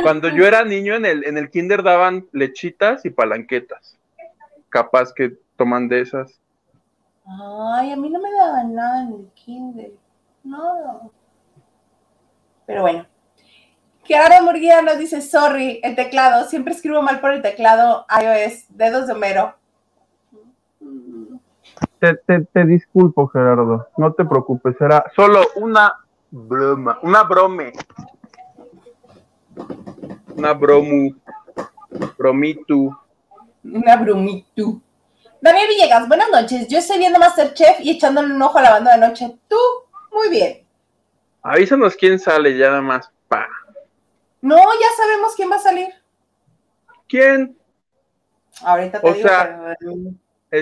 Cuando yo era niño en el, en el kinder daban lechitas y palanquetas. Capaz que toman de esas. Ay, a mí no me daban nada en el kinder. No. Pero bueno. Kiara Murguía nos dice, sorry, el teclado, siempre escribo mal por el teclado iOS, dedos de Homero. Te, te, te, disculpo, Gerardo, no te preocupes, será solo una broma, una brome. Una bromu, bromitu. Una bromitu. Daniel Villegas, buenas noches. Yo estoy viendo Masterchef y echándole un ojo a la banda de noche. Tú, muy bien. Avísanos quién sale ya nada más. Pa. No, ya sabemos quién va a salir. ¿Quién? Ahorita te o Sea,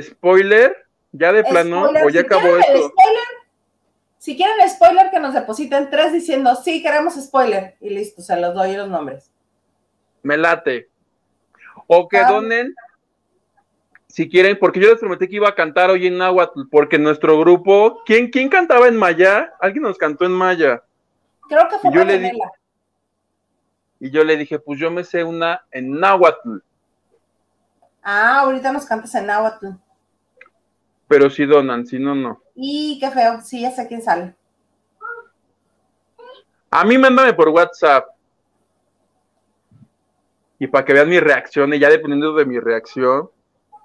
spoiler, ya de plano, o ya acabó esto. Si quieren spoiler, que nos depositen tres diciendo sí, queremos spoiler. Y listo, se los doy los nombres. Me late. O que ah. donen, si quieren, porque yo les prometí que iba a cantar hoy en Nahuatl, porque nuestro grupo, ¿quién, quién cantaba en Maya? Alguien nos cantó en Maya. Creo que fue yo le y yo le dije, pues yo me sé una en náhuatl. Ah, ahorita nos cantas en náhuatl. Pero si donan, si no, no. Y qué feo, sí, ya sé quién sale. A mí mándame por WhatsApp. Y para que vean mi reacción, y ya dependiendo de mi reacción,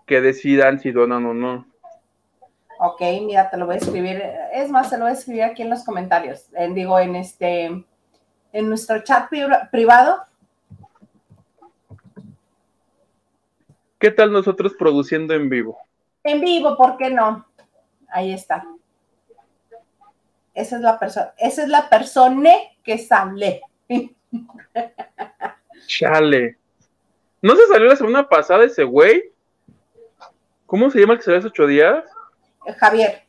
que decidan si donan o no. Ok, mira, te lo voy a escribir. Es más, te lo voy a escribir aquí en los comentarios. digo, en este en nuestro chat privado. ¿Qué tal nosotros produciendo en vivo? En vivo, ¿por qué no? Ahí está. Esa es la persona, esa es la persona que sale. Chale. ¿No se salió la semana pasada ese güey? ¿Cómo se llama el que salió hace ocho días? Javier.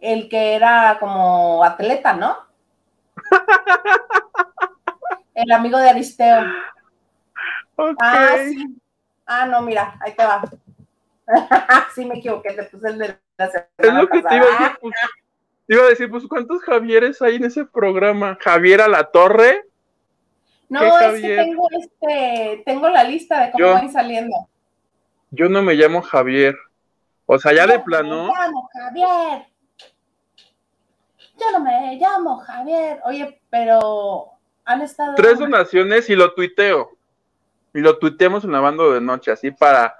El que era como atleta, ¿no? El amigo de Aristeo. Ah, sí. Ah, no, mira, ahí te va. sí me equivoqué, te puse el de la semana Es lo que te iba a decir, pues, iba a decir, pues, ¿cuántos Javieres hay en ese programa? ¿Javier a la Torre? No, es que tengo este, tengo la lista de cómo van saliendo. Yo no me llamo Javier. O sea, ya Yo de no plano. Me llamo Javier. Yo no me llamo Javier. Oye, pero han estado. Tres donaciones y lo tuiteo. Y lo tuiteamos en la banda de noche, así para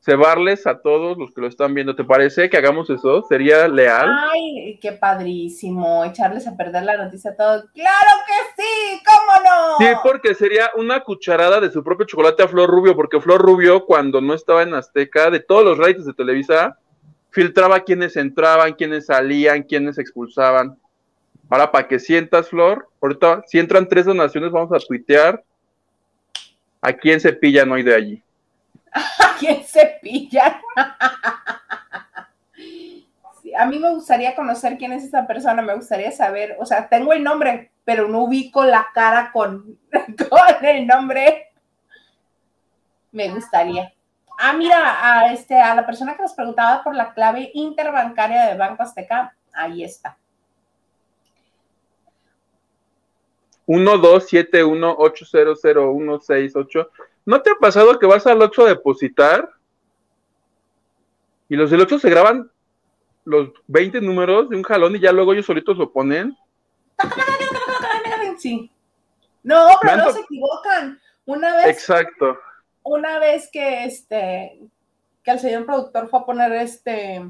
cebarles a todos los que lo están viendo. ¿Te parece que hagamos eso? ¿Sería leal? Ay, qué padrísimo. Echarles a perder la noticia a todos. ¡Claro que sí! ¿Cómo no? Sí, porque sería una cucharada de su propio chocolate a Flor Rubio, porque Flor Rubio, cuando no estaba en Azteca, de todos los ratings de Televisa, filtraba quiénes entraban, quiénes salían, quiénes expulsaban. Ahora, para que sientas, Flor, ahorita, si entran tres donaciones, vamos a tuitear a quién se pillan hoy de allí. ¿A quién se pillan? A mí me gustaría conocer quién es esa persona, me gustaría saber, o sea, tengo el nombre, pero no ubico la cara con, con el nombre. Me gustaría. Ah, mira, a, este, a la persona que nos preguntaba por la clave interbancaria de Banco Azteca, ahí está. 12718000168. ¿No te ha pasado que vas al Oxxo a depositar? Y los del Oxxo se graban los 20 números de un jalón y ya luego ellos solitos lo ponen. Sí. No, pero no se equivocan. Una vez Exacto. Una vez que este que el señor productor fue a poner este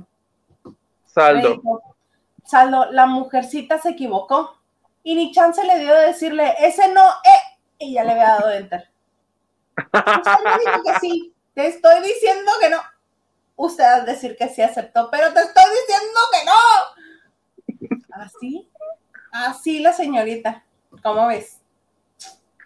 Saldo. saldo, la mujercita se equivocó y ni chance le dio de decirle ese no, eh, y ya le había dado enter. Usted me dijo que sí, te estoy diciendo que no. Usted va a decir que sí aceptó, pero te estoy diciendo que no. Así, así la señorita, ¿cómo ves?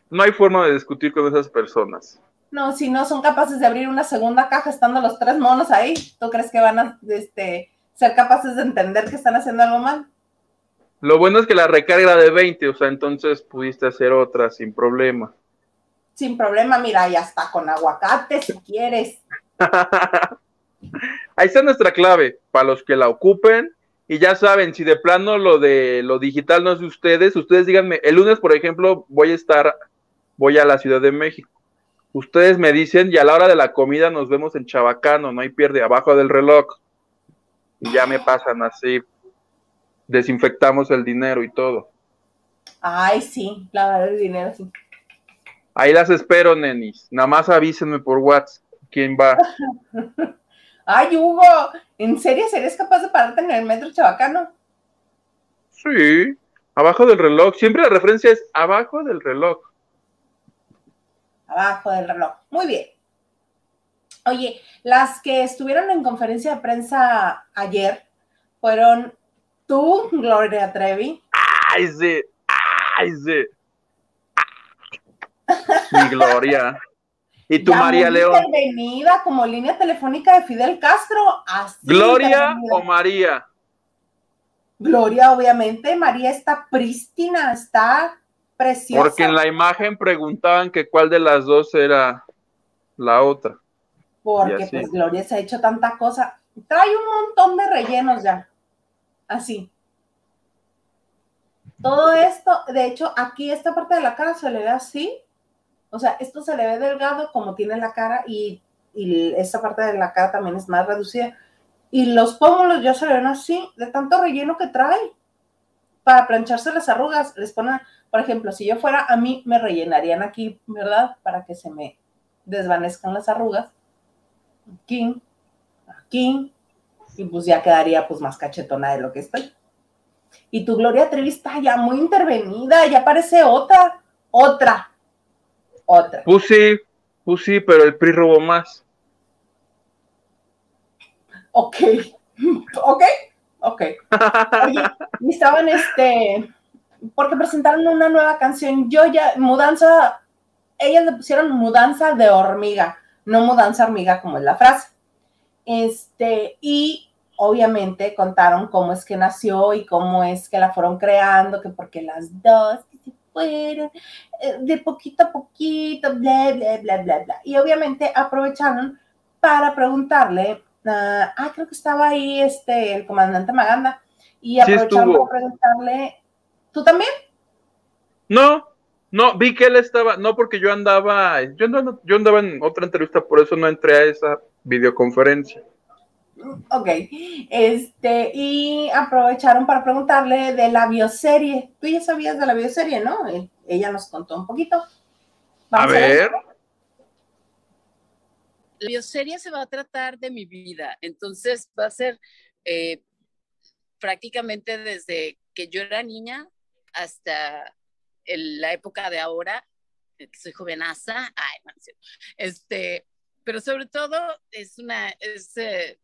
No hay forma de discutir con esas personas. No, si no son capaces de abrir una segunda caja estando los tres monos ahí, ¿tú crees que van a este, ser capaces de entender que están haciendo algo mal? Lo bueno es que la recarga de 20, o sea, entonces pudiste hacer otra sin problema. Sin problema, mira, y hasta con aguacate si quieres. Ahí está nuestra clave, para los que la ocupen. Y ya saben, si de plano lo de lo digital no es de ustedes, ustedes díganme, el lunes, por ejemplo, voy a estar, voy a la Ciudad de México. Ustedes me dicen, y a la hora de la comida nos vemos en Chabacano, no hay pierde, abajo del reloj. Y ya me pasan así, desinfectamos el dinero y todo. Ay, sí, lavar el dinero, sí. Ahí las espero, nenis. Nada más avísenme por WhatsApp quién va. Ay, Hugo, ¿en serio serías capaz de pararte en el metro chabacano? Sí, abajo del reloj. Siempre la referencia es abajo del reloj. Abajo del reloj. Muy bien. Oye, las que estuvieron en conferencia de prensa ayer fueron tú, Gloria Trevi, ¡Ay, sí! ¡Ay, sí! Mi Gloria. ¿Y tu ya María León? intervenida como línea telefónica de Fidel Castro. Así ¿Gloria o María? Gloria, obviamente. María está prístina, está preciosa. Porque en la imagen preguntaban que cuál de las dos era la otra. Porque pues Gloria se ha hecho tanta cosa. Trae un montón de rellenos ya. Así. Todo esto, de hecho, aquí esta parte de la cara se le ve así. O sea, esto se le ve delgado como tiene la cara y, y esta parte de la cara también es más reducida. Y los pómulos ya se le ven así, de tanto relleno que trae. Para plancharse las arrugas, les ponen, por ejemplo, si yo fuera a mí, me rellenarían aquí, ¿verdad? Para que se me desvanezcan las arrugas. Aquí, aquí, y pues ya quedaría pues más cachetona de lo que estoy. Y tu Gloria Trevi está ya muy intervenida, ya parece otra, otra, otra. Pues sí, pues sí, pero el PRI robó más. Ok, ok, ok. Oye, estaban este, porque presentaron una nueva canción, yo ya, mudanza, ellas le pusieron mudanza de hormiga, no mudanza hormiga como es la frase. Este, y obviamente contaron cómo es que nació y cómo es que la fueron creando, que porque las dos se fueron eh, de poquito a poquito, bla, bla, bla, bla, bla. Y obviamente aprovecharon para preguntarle, ah, ah, creo que estaba ahí este, el comandante Maganda, y Sí aprovecharon estuvo. para preguntarle, ¿tú también? No, no, vi que él estaba, no porque yo andaba, yo andaba, yo andaba en otra entrevista, por eso no entré a esa videoconferencia. Ok, este, y aprovecharon para preguntarle de la bioserie. Tú ya sabías de la bioserie, ¿no? Ella nos contó un poquito. a ver. La bioserie se va a tratar de mi vida, entonces va a ser eh, prácticamente desde que yo era niña hasta la época de ahora, que soy jovenaza, ay, este, pero sobre todo es una, es, eh,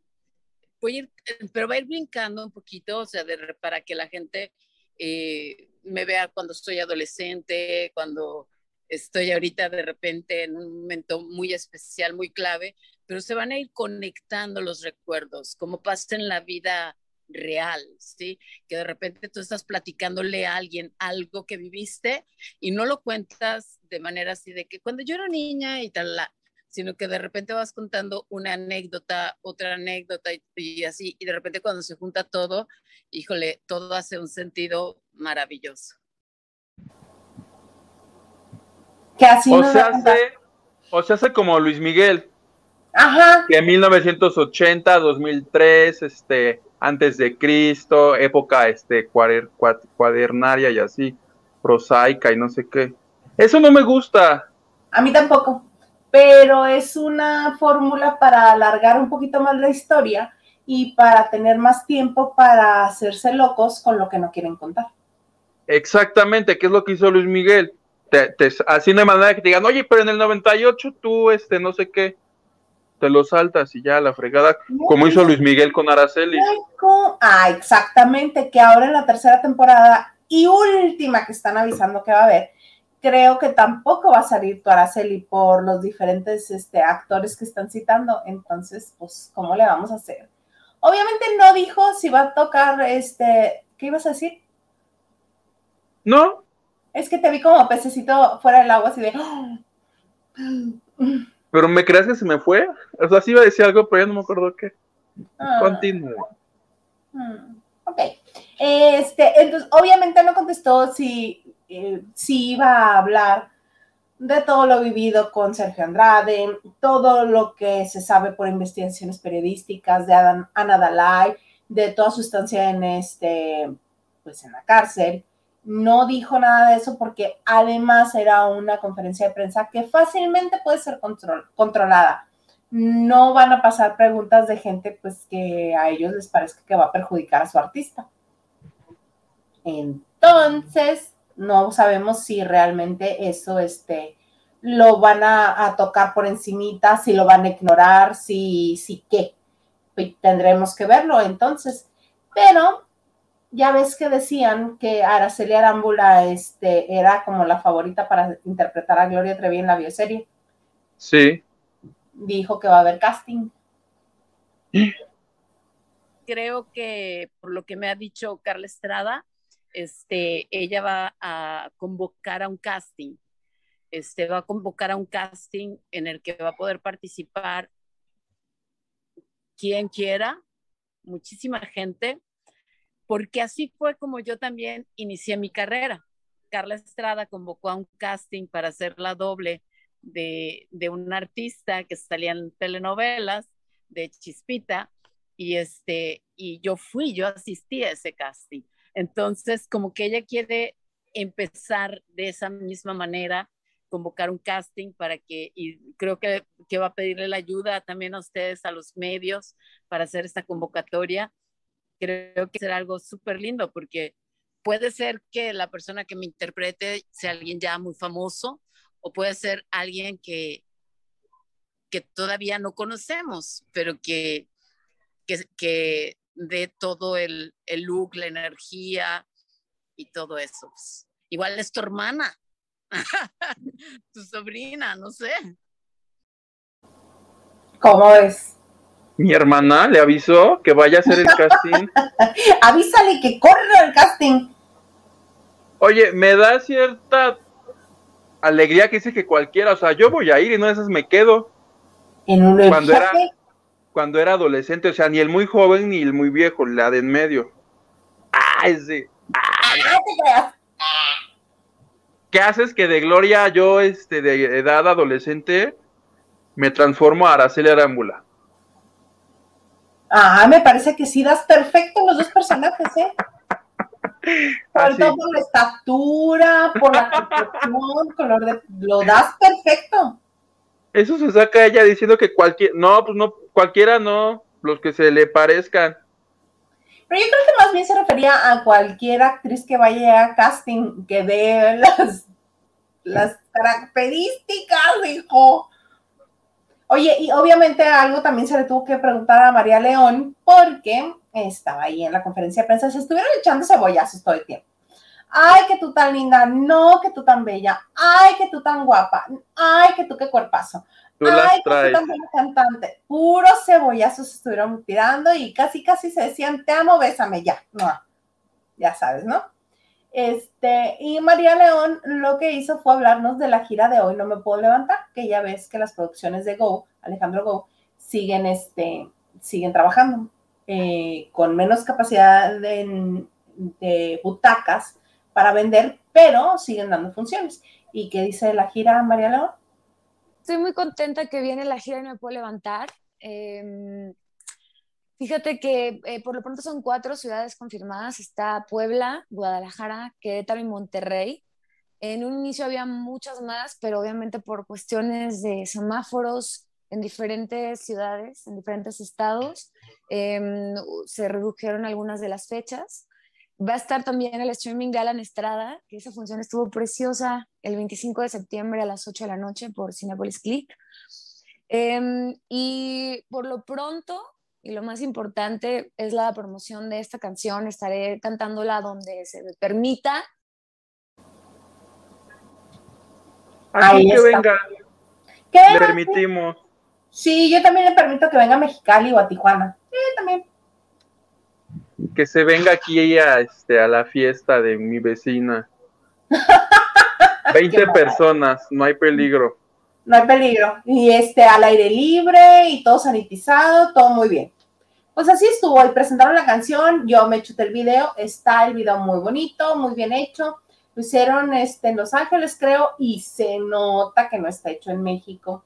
voy a ir, pero va a ir brincando un poquito, o sea, para que la gente eh, me vea cuando estoy adolescente, cuando estoy ahorita de repente en un momento muy especial, muy clave, pero se van a ir conectando los recuerdos, como pasa en la vida real, ¿sí? Que de repente tú estás platicándole a alguien algo que viviste y no lo cuentas de manera así de que cuando yo era niña y tal, sino que de repente vas contando una anécdota, otra anécdota y, así, y de repente cuando se junta todo, híjole, todo hace un sentido maravilloso. O, se hace, o se hace como Luis Miguel. Ajá. Que en 1980, 2003, este, antes de Cristo, época este, cuadernaria y así, prosaica y no sé qué. Eso no me gusta. A mí tampoco pero es una fórmula para alargar un poquito más la historia y para tener más tiempo para hacerse locos con lo que no quieren contar. Exactamente, ¿qué es lo que hizo Luis Miguel? Te, así de manera que te digan, oye, pero en el 98 tú, este, no sé qué, te lo saltas y ya la fregada, como hizo Luis Miguel con Araceli. Ah, exactamente, que ahora en la tercera temporada y última que están avisando que va a haber, creo que tampoco va a salir tu Araceli por los diferentes este, actores que están citando. Entonces, pues, ¿cómo le vamos a hacer? Obviamente no dijo si va a tocar este. ¿Qué ibas a decir? No. Es que te vi como pececito fuera del agua así de. Pero me crees que se me fue. O sea, sí iba a decir algo, pero ya no me acuerdo qué. Ah. Continúe. Hmm, ok. Este, entonces, obviamente no contestó si eh, si iba a hablar de todo lo vivido con Sergio Andrade, todo lo que se sabe por investigaciones periodísticas de Ana Dalai, de toda su estancia en este, pues en la cárcel. No dijo nada de eso porque además era una conferencia de prensa que fácilmente puede ser controlada. No van a pasar preguntas de gente pues que a ellos les parezca que va a perjudicar a su artista. Entonces, no sabemos si realmente eso este, lo van a, tocar por encimita, si lo van a ignorar, si, si qué. Pues, tendremos que verlo entonces. Pero ya ves que decían que Araceli Arámbula este, era como la favorita para interpretar a Gloria Trevi en la bioserie. Sí. Dijo que va a haber casting. Creo que por lo que me ha dicho Carla Estrada, este, ella va a convocar a un casting, este, va a convocar a un casting en el que va a poder participar quien quiera, muchísima gente, porque así fue como yo también inicié mi carrera. Carla Estrada convocó a un casting para hacer la doble de, de un artista que salía en telenovelas de Chispita y este y yo fui, yo asistí a ese casting. Entonces, como que ella quiere empezar de esa misma manera, convocar un casting para que, y creo que, que va a pedirle la ayuda también a ustedes, a los medios, para hacer esta convocatoria. Creo que será algo súper lindo porque puede ser que la persona que me interprete sea alguien ya muy famoso o puede ser alguien que, que todavía no conocemos, pero que, que, que de todo el, look, la energía y todo eso. Pues, igual es tu hermana, tu sobrina, no sé. ¿Cómo es? Mi hermana le avisó que vaya a hacer el casting. Avísale que corra el casting. Oye, me da cierta alegría que dice que cualquiera, o sea, yo voy a ir y no esas me quedo. En un cuando era, cuando era adolescente, o sea, ni el muy joven ni el muy viejo, la de en medio. ¡Ah, ese! ¡Ah! ¿Qué haces que de Gloria yo, este, de edad adolescente, me transformo a Araceli Arámbula? Ah, me parece que sí das perfecto los dos personajes, ¿eh? Por todo por la estatura, por la complexión, color de. Lo das perfecto. Eso se saca ella diciendo que cualquier. No, pues no, cualquiera no, los que se le parezcan. Pero yo creo que más bien se refería a cualquier actriz que vaya a casting, que dé las, las características, hijo. Oye, y obviamente algo también se le tuvo que preguntar a María León, porque estaba ahí en la conferencia de prensa, se estuvieron echando cebollazos todo el tiempo. Ay, que tú tan linda, no, que tú tan bella, ay, que tú tan guapa, ay, que tú qué cuerpazo, ay, que tú tan buena cantante. Puros cebollazos se estuvieron tirando y casi, casi se decían, te amo, bésame, ya, no, ya sabes, ¿no? Este, y María León lo que hizo fue hablarnos de la gira de hoy, no me puedo levantar, que ya ves que las producciones de Go, Alejandro Go, siguen, este, siguen trabajando eh, con menos capacidad de, butacas para vender, pero siguen dando funciones. ¿Y qué dice la gira, María León? Estoy muy contenta que viene la gira y no me puedo levantar. Em, fíjate que eh, por lo pronto son cuatro ciudades confirmadas. Está Puebla, Guadalajara, Querétaro y Monterrey. En un inicio había muchas más, pero obviamente por cuestiones de semáforos en diferentes ciudades, en diferentes estados. Em, se redujeron algunas de las fechas. Va a estar también el streaming de Alan Estrada, que esa función estuvo preciosa el 25 de septiembre a las 8 de la noche por Cinepolis Click. Em, y por lo pronto, y lo más importante, es la promoción de esta canción. Estaré cantándola donde se me permita. Ahí que venga. ¿Qué? Le permitimos. Sí, yo también le permito que venga a Mexicali o a Tijuana. Sí, también. Que se venga aquí a, este, a la fiesta de mi vecina. 20 personas, no hay peligro. No hay peligro. Y este, al aire libre y todo sanitizado, todo muy bien. Pues así estuvo, y presentaron la canción, yo me chuté el video, está el video muy bonito, muy bien hecho. Lo hicieron este, en Los Ángeles, creo, y se nota que no está hecho en México.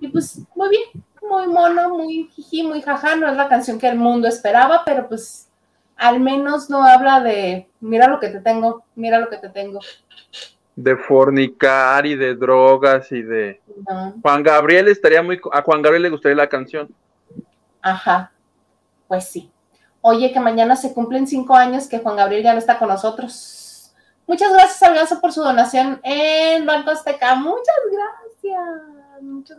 Y pues muy bien, muy mono, muy jiji, muy jaja, no es la canción que el mundo esperaba, pero pues al menos no habla de mira lo que te tengo, mira lo que te tengo. De fornicar y de drogas y de... Juan Gabriel estaría muy... A Juan Gabriel le gustaría la canción. Ajá, pues sí. Oye, que mañana se cumplen cinco años que Juan Gabriel ya no está con nosotros. Muchas gracias al Ganso por su donación en Banco Azteca. Muchas gracias.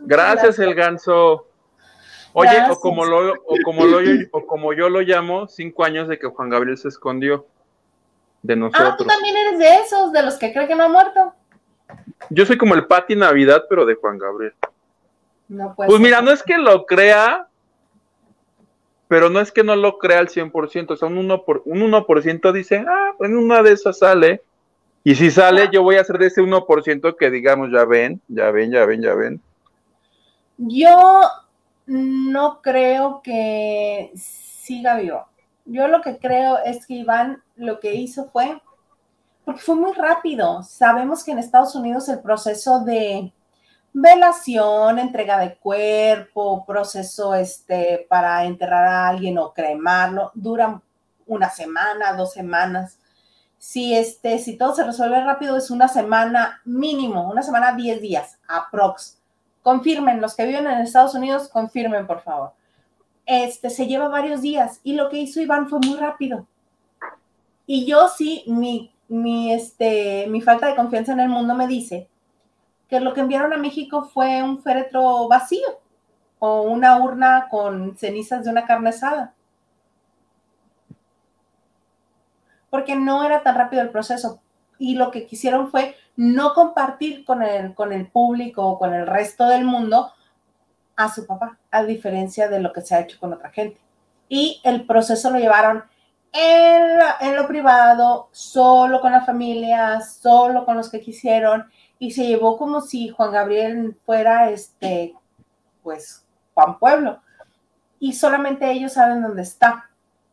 Gracias, el ganso. Oye, o como, lo, o, como lo, o como yo lo llamo, cinco años de que Juan Gabriel se escondió de nosotros. Ah, tú también eres de esos, de los que creen que no ha muerto. Yo soy como el Pati Navidad, pero de Juan Gabriel. pues mira, no es que lo crea, pero no es que no lo crea al 100%, o sea, un 1%, por, un 1 dice, ah, en una de esas sale, y si sale, yo voy a hacer de ese 1% que digamos, ya ven, ya ven, ya ven, ya ven. Yo no creo que siga vivo. Yo lo que creo es que Iván lo que hizo fue, porque fue muy rápido. Sabemos que en Estados Unidos el proceso de velación, entrega de cuerpo, proceso este, para enterrar a alguien o cremarlo, dura una semana, dos semanas. Si, este, si todo se resuelve rápido, es una semana mínimo, una semana, diez días, aprox confirmen, los que viven en Estados Unidos, confirmen, por favor. Este se lleva varios días y lo que hizo Iván fue muy rápido. Y yo sí, mi, mi, este, mi falta de confianza en el mundo me dice que lo que enviaron a México fue un féretro vacío o una urna con cenizas de una carne asada. Porque no era tan rápido el proceso y lo que quisieron fue no compartir con el, con el público o con el resto del mundo a su papá, a diferencia de lo que se ha hecho con otra gente. Y el proceso lo llevaron en, en lo privado, solo con la familia, solo con los que quisieron, y se llevó como si Juan Gabriel fuera este, pues, Juan Pueblo. Y solamente ellos saben dónde está.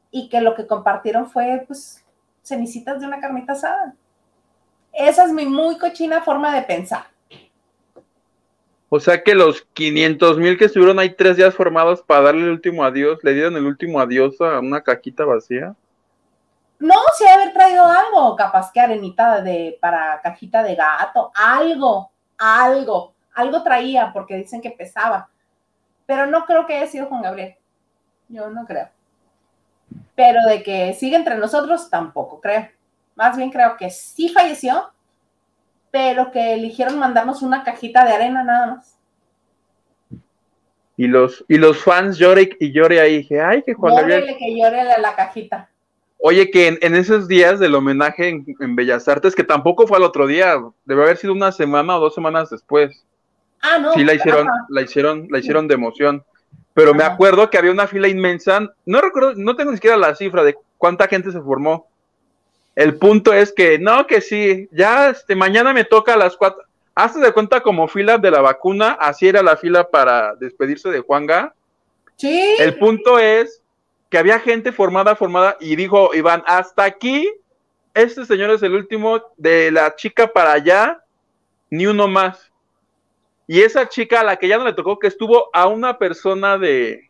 Y que lo que compartieron fue, pues, cenicitas de una carnita asada. Esa es mi muy cochina forma de pensar. O sea que los 500 mil que estuvieron ahí tres días formados para darle el último adiós, le dieron el último adiós a una caquita vacía. No, si sí haber traído algo, capaz que arenita de, para cajita de gato, algo, algo, algo traía porque dicen que pesaba. Pero no creo que haya sido Juan Gabriel. Yo no creo. Pero de que sigue entre nosotros, tampoco creo. Más bien creo que sí falleció, pero que eligieron mandarnos una cajita de arena nada más. Y los, y los fans llore y llore ahí. Dije, ay, que Juan Gabriel. que llore la, la cajita. Oye, que en, esos días del homenaje en, Bellas Artes, que tampoco fue al otro día, debe haber sido una semana o dos semanas después. Ah, no. Sí, la hicieron, la hicieron, la hicieron de emoción. Pero me acuerdo que había una fila inmensa, no recuerdo, no tengo ni siquiera la cifra de cuánta gente se formó. El punto es que, no, que sí, ya este, mañana me toca a las cuatro. Hazte de cuenta como fila de la vacuna, así era la fila para despedirse de Juanga. Sí. El punto es que había gente formada, formada, y dijo Iván, hasta aquí, este señor es el último, de la chica para allá, ni uno más. Y esa chica a la que ya no le tocó, que estuvo a una persona de,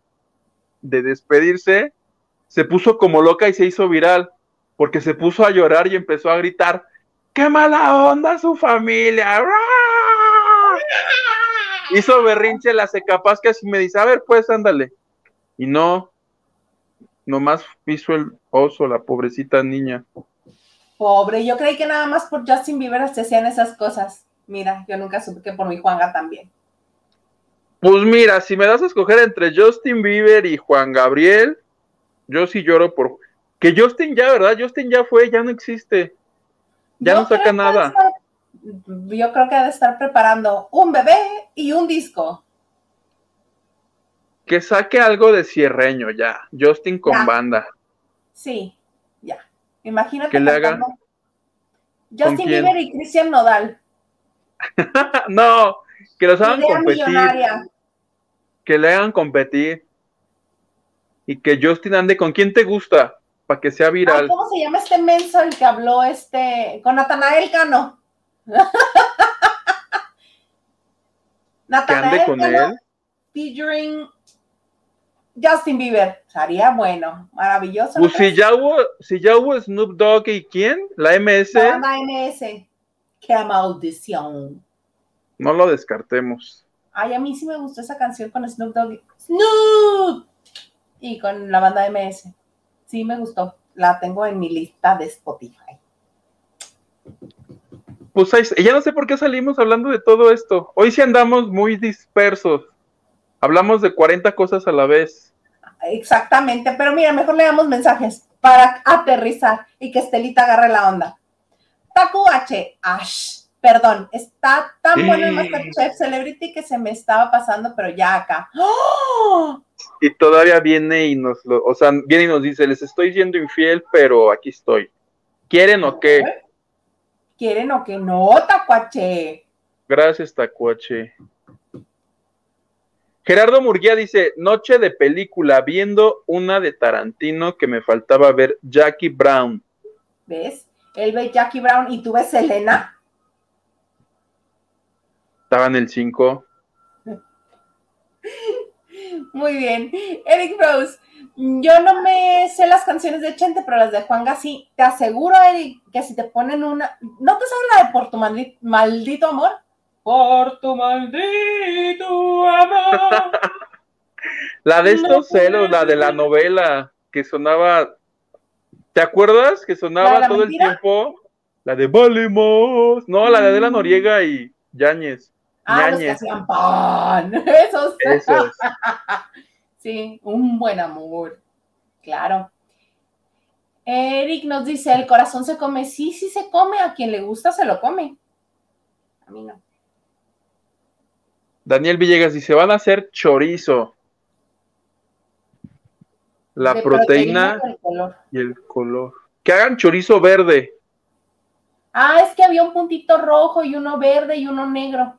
de despedirse, se puso como loca y se hizo viral, porque se puso a llorar y empezó a gritar, ¡qué mala onda su familia! Hizo berrinche, la hace capaz que así me dice, a ver, pues ándale. Y no, nomás hizo el oso, la pobrecita niña. Pobre, yo creí que nada más por Justin Bieber se hacían esas cosas. Mira, yo nunca supe que por mi Juanga también. Pues mira, si me das a escoger entre Justin Bieber y Juan Gabriel, yo sí lloro por que Justin ya, ¿verdad? Justin ya fue, ya no existe. Ya no saca nada. yo creo que ha de estar preparando un bebé y un disco. Que saque algo de cierreño ya. Justin con banda. Sí, ya. Imagínate que le haga. Justin Bieber y Cristian Nodal. no, que los hagan competir. Que le hagan competir. Y que Justin ande con quién te gusta, para que sea viral. ¿Cómo se llama este menso el que habló este con Natanael Cano? Natanael con Cano, él? featuring Justin Bieber. Sería bueno, maravilloso. Pues si ya hubo, si ya hubo Snoop Dogg y quién, la MS. La MS. ¡Qué maldición! No lo descartemos. Ay, a mí sí me gustó esa canción con Snoop Dogg. ¡Snoop! Y con la banda MS. Sí, me gustó. La tengo en mi lista de Spotify. Pues ya no sé por qué salimos hablando de todo esto. Hoy sí andamos muy dispersos. Hablamos de 40 cosas a la vez. Exactamente, pero mira, mejor le damos mensajes para aterrizar y que Estelita agarre la onda. Taku H. Ash. Perdón, está tan bueno el Masterchef Celebrity que se me estaba pasando, pero ya acá. ¡Oh! Y todavía viene y nos lo, o sea, viene y nos dice, les estoy siendo infiel, pero aquí estoy. ¿Quieren o qué? ¿Quieren o qué? No, Tacuache. Gracias, Tacuache. Gerardo Murguía dice, noche de película, viendo una de Tarantino que me faltaba ver, Jackie Brown. ¿Ves? él ve Jackie Brown y tú ves Selena. Estaba en el 5. Muy bien. Eric Rose, yo no me sé las canciones de Chente, pero las de Juan Gassi. Te aseguro, Eric, que si te ponen una. ¿No te sabes la de Por tu maldito, amor? Por tu maldito amor. la de estos celos, la de la novela que sonaba ¿Te acuerdas que sonaba todo el tiempo? La de Valimos. No, la de Adela mm. Noriega y Yáñez. Ah, los que hacían pan. Esos. Esos. sí, un buen amor. Claro. Eric nos dice, el corazón se come. Sí, sí se come. A quien le gusta se lo come. A mí no. Daniel Villegas dice, van a hacer chorizo. La proteína, y el color. Que hagan chorizo verde. Ah, es que había un puntito rojo y uno verde y uno negro.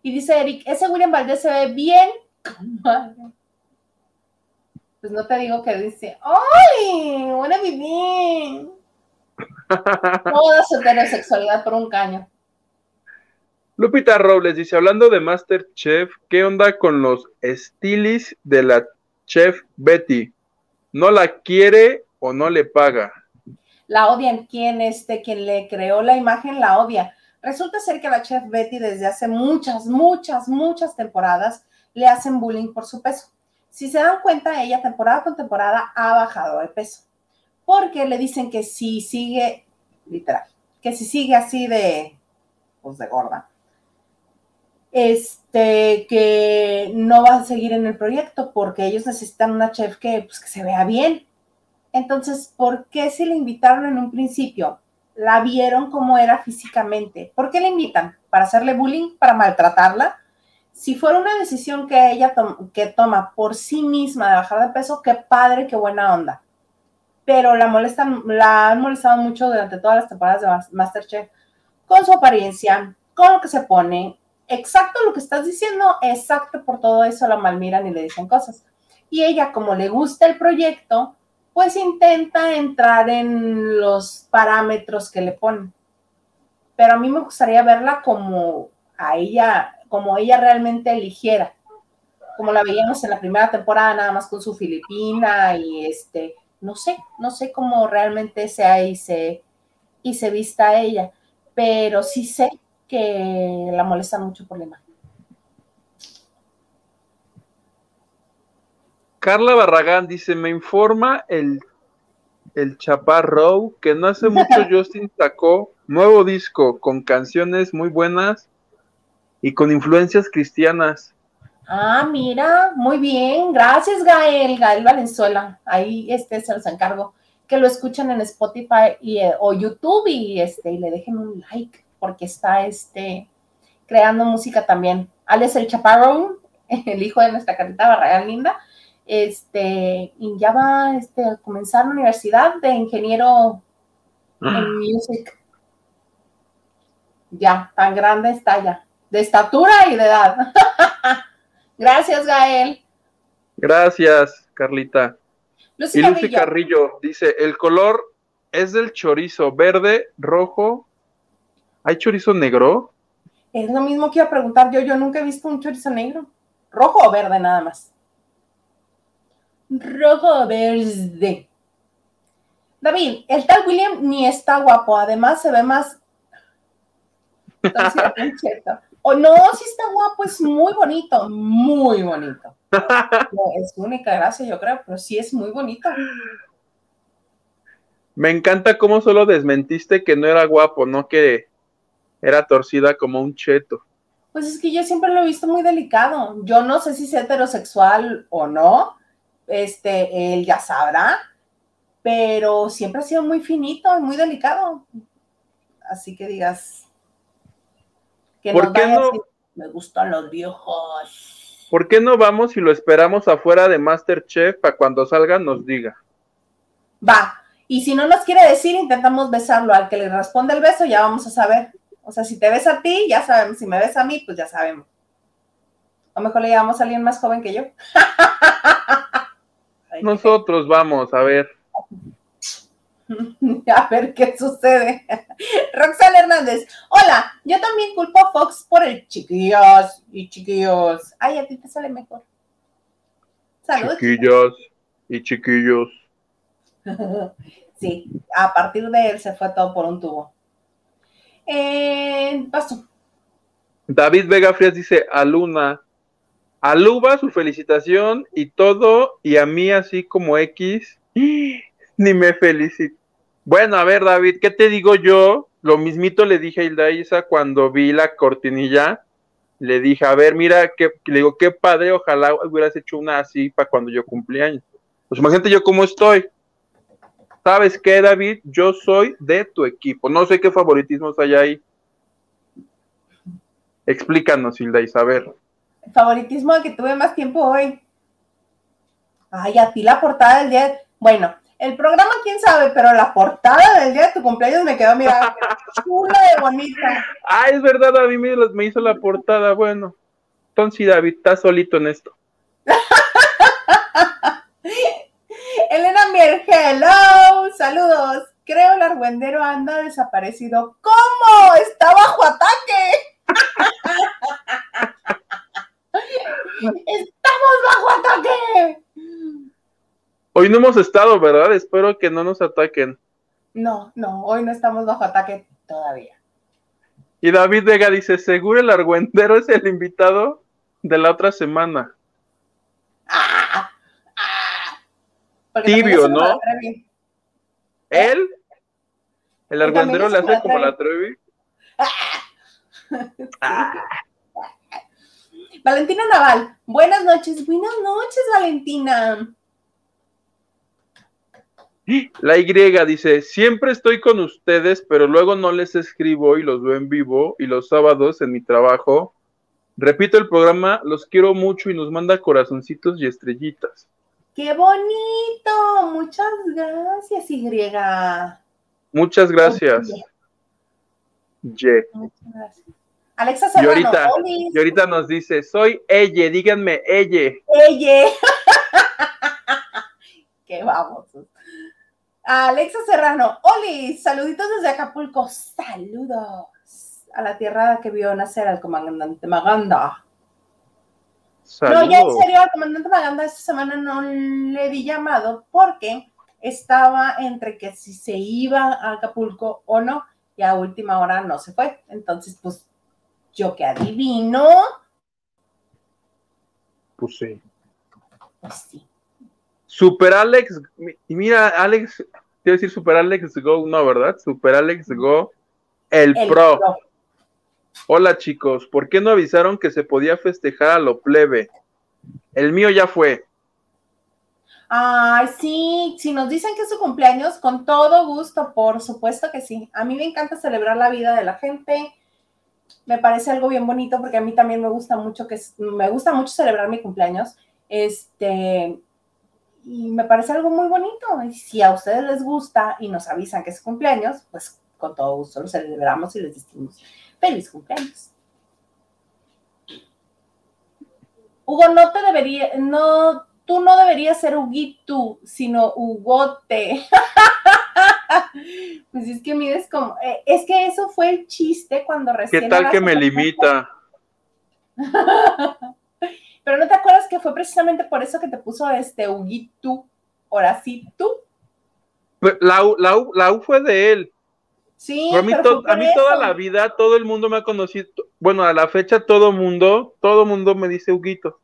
Y dice Eric, ese William Valdés se ve bien. Pues no te digo que dice, ¡ay! Buena vivir. Toda su heterosexualidad por un caño. Lupita Robles dice, hablando de Masterchef, ¿qué onda con los estilis de la chef Betty? ¿No la quiere o no le paga? La odian, quien, este, quien le creó la imagen la odia. Resulta ser que la chef Betty desde hace muchas, muchas, muchas temporadas le hacen bullying por su peso. Si se dan cuenta, ella temporada con temporada ha bajado de peso. Porque le dicen que si sigue, literal, que si sigue así de, pues de gorda, este, que no va a seguir en el proyecto porque ellos necesitan una chef que, pues, que se vea bien. Entonces, ¿por qué si le invitaron en un principio? La vieron como era físicamente. ¿Por qué le invitan? ¿Para hacerle bullying? ¿Para maltratarla? Si fuera una decisión que ella que toma por sí misma de bajar de peso, qué padre, qué buena onda. Pero la, molestan, la han molestado mucho durante todas las temporadas de Masterchef con su apariencia, con lo que se pone, exacto lo que estás diciendo, exacto por todo eso la malmiran y le dicen cosas. Y ella, como le gusta el proyecto, pues intenta entrar en los parámetros que le ponen. Pero a mí me gustaría verla como a ella, como ella realmente eligiera, como la veíamos en la primera temporada, nada más con su Filipina y este, no sé, no sé cómo realmente sea y se, y se vista ella, pero sí sé que la molesta mucho por la imagen. Carla Barragán dice, me informa el, el Chaparro que no hace mucho Justin sacó nuevo disco con canciones muy buenas y con influencias cristianas. Ah, mira, muy bien. Gracias, Gael, Gael Valenzuela. Ahí este se los encargo. Que lo escuchen en Spotify y, eh, o YouTube y, este, y le dejen un like porque está este, creando música también. Alex el Chaparro, el hijo de nuestra carita Barragán Linda, este, y ya va este, a comenzar la universidad de ingeniero en music. Ya, tan grande está ya, de estatura y de edad. Gracias, Gael. Gracias, Carlita. y Lucy Carrillo dice, el color es del chorizo, verde, rojo, ¿Hay chorizo negro? Es lo mismo que iba a preguntar yo. Yo nunca he visto un chorizo negro. ¿Rojo o verde nada más? Rojo o verde. David, el tal William ni está guapo. Además se ve más... o no, sí está guapo. Es muy bonito. Muy bonito. es única gracia, yo creo. Pero sí es muy bonito. Me encanta cómo solo desmentiste que no era guapo, no que era torcida como un cheto. Pues es que yo siempre lo he visto muy delicado. Yo no sé si es heterosexual o no, este, él ya sabrá, pero siempre ha sido muy finito y muy delicado. Así que digas que ¿Por qué no? me gustan los viejos. ¿Por qué no vamos y lo esperamos afuera de Masterchef para cuando salga nos diga? Va, y si no nos quiere decir, intentamos besarlo. Al que le responde el beso, ya vamos a saber. O sea, si te ves a ti, ya sabemos. Si me ves a mí, pues ya sabemos. A lo mejor le llevamos a alguien más joven que yo. Nosotros vamos, a ver. A ver qué sucede. Roxana Hernández. Hola, yo también culpo a Fox por el chiquillos y chiquillos. Ay, a ti te sale mejor. Saludos. Chiquillos y chiquillos. sí, a partir de él se fue todo por un tubo. Eh, paso. David Vega Frías dice a Luna, a Luba su felicitación y todo, y a mí así como X, ni me felicito. Bueno, a ver, David, ¿qué te digo yo? Lo mismito le dije a Hilda Isa cuando vi la cortinilla. Le dije, a ver, mira, que, le digo, qué padre, ojalá hubieras hecho una así para cuando yo cumplí años. Pues imagínate yo cómo estoy. ¿Sabes qué, David? Yo soy de tu equipo. No sé qué favoritismos hay ahí. Explícanos, Hilda Isabel. El favoritismo de que tuve más tiempo hoy. Ay, a ti la portada del día. Bueno, el programa, quién sabe, pero la portada del día de tu cumpleaños me quedó, mira, chula de bonita. Ah, es verdad, a mí me, me hizo la portada. Bueno, entonces, David, estás solito en esto. Hello, saludos. Creo el argüendero anda desaparecido. ¿Cómo? Está bajo ataque. Estamos bajo ataque. Hoy no hemos estado, ¿verdad? Espero que no nos ataquen. No, no, hoy no estamos bajo ataque todavía. Y David Vega dice, seguro el argüendero es el invitado de la otra semana. ¡Ah! Tibio, ¿no? Trevi. Él, el argüendero le hace como la la Trevi. Ah, Valentina Naval, buenas noches, buenas noches, Valentina. La Y dice, siempre estoy con ustedes, pero luego no les escribo y los veo en vivo y los sábados en mi trabajo. Repito el programa, los quiero mucho y nos manda corazoncitos y estrellitas. ¡Qué bonito! Muchas gracias, Y. Muchas gracias. Ye. Muchas gracias. Alexa Y Serrano, ahorita, Olis. y ahorita nos dice, soy ella, díganme ella. Ella. Qué babosos. Alexa Serrano, Oli, saluditos desde Acapulco. Saludos a la tierra que vio nacer al comandante Maganda. No, ya en serio, al comandante Maganda esta semana no le di llamado porque estaba entre que si se iba a Acapulco o no, y a última hora no se fue. Entonces, pues, yo que adivino, Pues sí. pues sí. Super Alex, y mira, Alex, quiero decir Super Alex Go, no, ¿verdad? Super Alex Go, el, El pro. pro. Hola chicos, ¿por qué no avisaron que se podía festejar a lo plebe? El mío ya fue. Ay, sí, si nos dicen que es su cumpleaños, con todo gusto, por supuesto que sí. A mí me encanta celebrar la vida de la gente. Me parece algo bien bonito porque a mí también me gusta mucho que me gusta mucho celebrar mi cumpleaños. Este y me parece algo muy bonito. Y si a ustedes les gusta y nos avisan que es cumpleaños, pues con todo gusto lo celebramos y les decimos feliz cumpleaños. Hugo, no te debería, no, tú no deberías ser Huguito, sino Hugote. pues es que mides como, eh, es que eso fue el chiste cuando recién. ¿Qué tal que me limita? Pero no te acuerdas que fue precisamente por eso que te puso este Huguito, ahora sí tú. La U, la, U, la U fue de él. Sí, a mí, to- a mí toda la vida, todo el mundo me ha conocido. Bueno, a la fecha todo mundo, todo mundo me dice Huguito.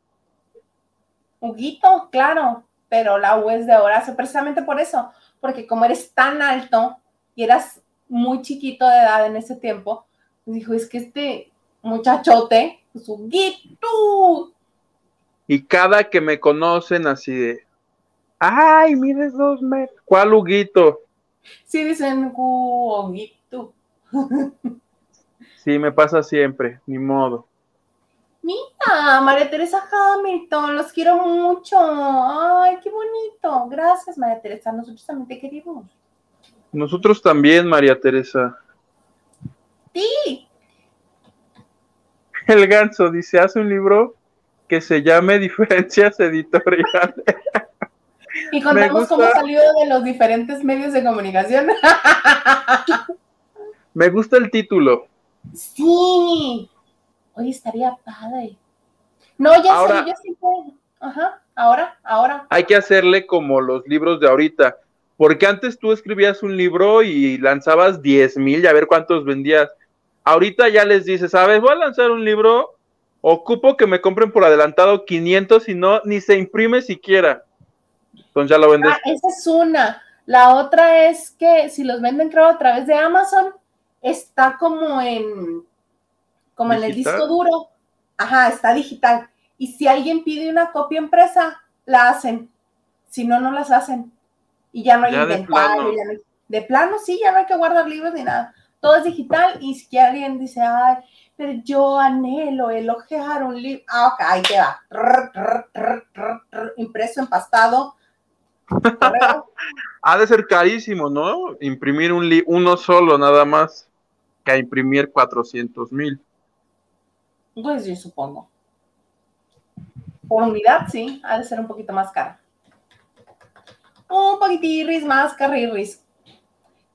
Huguito, claro, pero la U es de Horacio, precisamente por eso, porque como eres tan alto y eras muy chiquito de edad en ese tiempo, pues dijo, es que este muchachote, pues Huguito, Y cada que me conocen así de, ay, mides dos metros. ¿Cuál Huguito? Sí dicen Huguito. Sí, me pasa siempre, ni modo. Mira, María Teresa Hamilton, los quiero mucho. Ay, qué bonito. Gracias, María Teresa. Nosotros también te queremos. Nosotros también, María Teresa. Sí, El ganso dice, hace un libro que se llame Diferencias Editoriales. y contamos gusta. cómo salió de los diferentes medios de comunicación. Me gusta el título. Sí. Oye, estaría padre. No, ya Ahora- sé, yo sí puedo. Ajá, ahora, ahora. Hay que hacerle como los libros de ahorita. Porque antes tú escribías un libro y lanzabas 10 mil y a ver cuántos vendías. Ahorita ya les dices, ¿sabes? Voy a lanzar un libro, ocupo que me compren por adelantado 500 y no, ni se imprime siquiera. Entonces ya lo vendes. Ah, esa es una. La otra es que si los venden, creo, a través de Amazon, está como en, como en el disco duro. Ajá, está digital. Y si alguien pide una copia impresa, la hacen. Si no, no las hacen. Y ya no hay Ya de inventario. plano. ya no hay- de plano, sí, ya no hay que guardar libros ni nada. Todo es digital. Y si alguien dice, ay, pero yo anhelo elogiar un libro. Ah, ok, ahí te va. Trr, trr, trr, trr, trr, impreso, empastado. Ha de ser carísimo, ¿no? Imprimir un li- uno solo nada más que a imprimir 400 mil. Pues yo supongo. Por unidad, sí, ha de ser un poquito más caro. Un poquitirris más carrirris.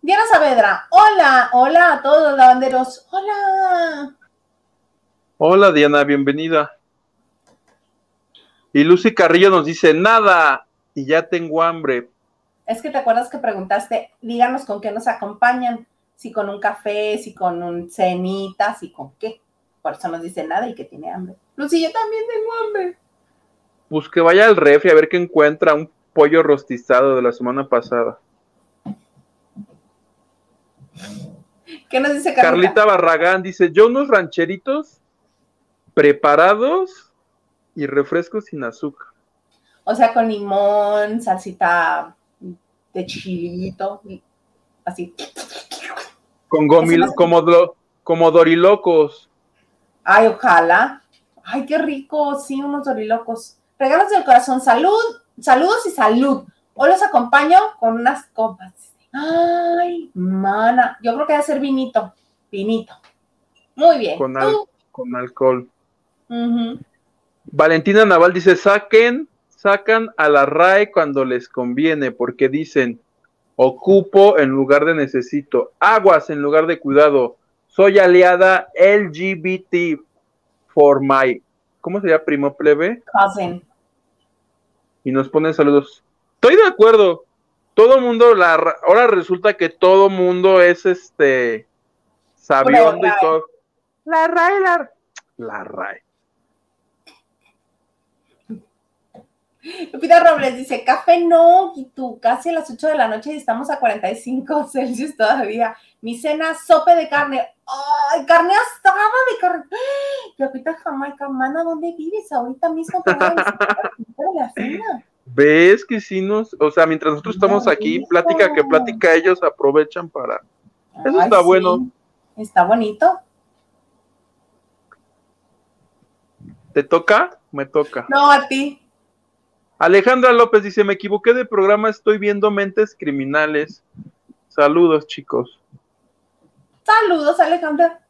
Diana Saavedra, hola, hola a todos los lavanderos, hola. Hola Diana, bienvenida. Y Lucy Carrillo nos dice, nada, y ya tengo hambre. Es que te acuerdas que preguntaste, díganos con qué nos acompañan, si con un café, si con un cenita, si con qué. Por eso nos dice nada y que tiene hambre. Lucy, yo también tengo hambre. Pues que vaya al refri a ver qué encuentra un pollo rostizado de la semana pasada. ¿Qué nos dice Carlita? Carlita Barragán dice, yo unos rancheritos preparados y refrescos sin azúcar. O sea, con limón, salsita de chilito, así. Con gomil, como, do- como dorilocos. Ay, ojalá. Ay, qué rico, sí, unos dorilocos. Regalos del corazón, salud, saludos y salud. Hoy los acompaño con unas copas. Ay, mana, yo creo que debe ser vinito, vinito. Muy bien. Con, al- con alcohol. Valentina Naval dice, saquen, sacan a la RAE cuando les conviene, porque dicen, ocupo en lugar de necesito, aguas en lugar de cuidado, soy aliada LGBT for my, ¿cómo sería primo plebe? Cousin. Y nos ponen saludos. Estoy de acuerdo. Todo mundo, la, ra- ahora resulta que todo mundo es este sabiondo y todo. La RAE, la, la RAE. Lupita Robles dice, café no, y tú, casi a las 8 de la noche y estamos a 45 Celsius todavía. Mi cena, sope de carne. ¡Ay, carne asada de carne! Lupita Jamaica, mana, ¿dónde vives? Ahorita mismo te voy a visitar de la cena. ¿Ves que sí nos, o sea, mientras nosotros estamos aquí, plática que plática, ellos aprovechan para... Eso Ay, está sí, bueno. Está bonito. ¿Te toca? Me toca. No, a ti. Alejandra López dice, me equivoqué de programa, estoy viendo Mentes Criminales. Saludos, chicos. Saludos, Alejandra.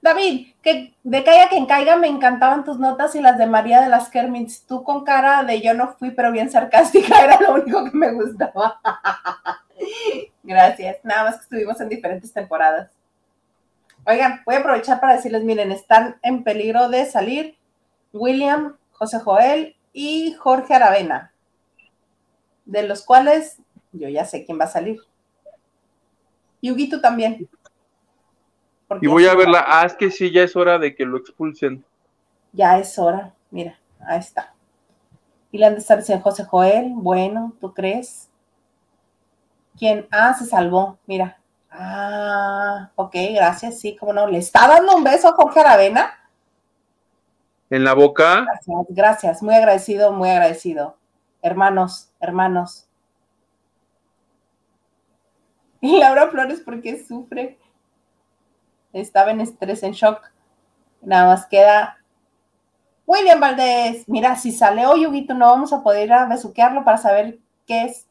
David, que de caiga quien caiga, me encantaban tus notas y las de María de las Kermits. Tú con cara de yo no fui, pero bien sarcástica, era lo único que me gustaba. Gracias. Nada más que estuvimos en diferentes temporadas. Oigan, voy a aprovechar para decirles, miren, están en peligro de salir William, José Joel y Jorge Aravena, de los cuales yo ya sé quién va a salir. Y Huguito también. Y voy a verla. Ah, es que sí, ya es hora de que lo expulsen. Ya es hora. Mira, ahí está. Y le han de estar diciendo José Joel. Bueno, ¿tú crees? ¿Quién? Ah, se salvó. Mira. Ah, ok, gracias. Sí, cómo no. ¿Le está dando un beso a Jorge Aravena? En la boca. Gracias, gracias. Muy agradecido, muy agradecido. Hermanos, hermanos. Y Laura Flores, ¿por qué sufre? Estaba en estrés, en shock. Nada más queda William Valdés. Mira, si sale hoy, Huguito, no vamos a poder ir a besuquearlo para saber qué es,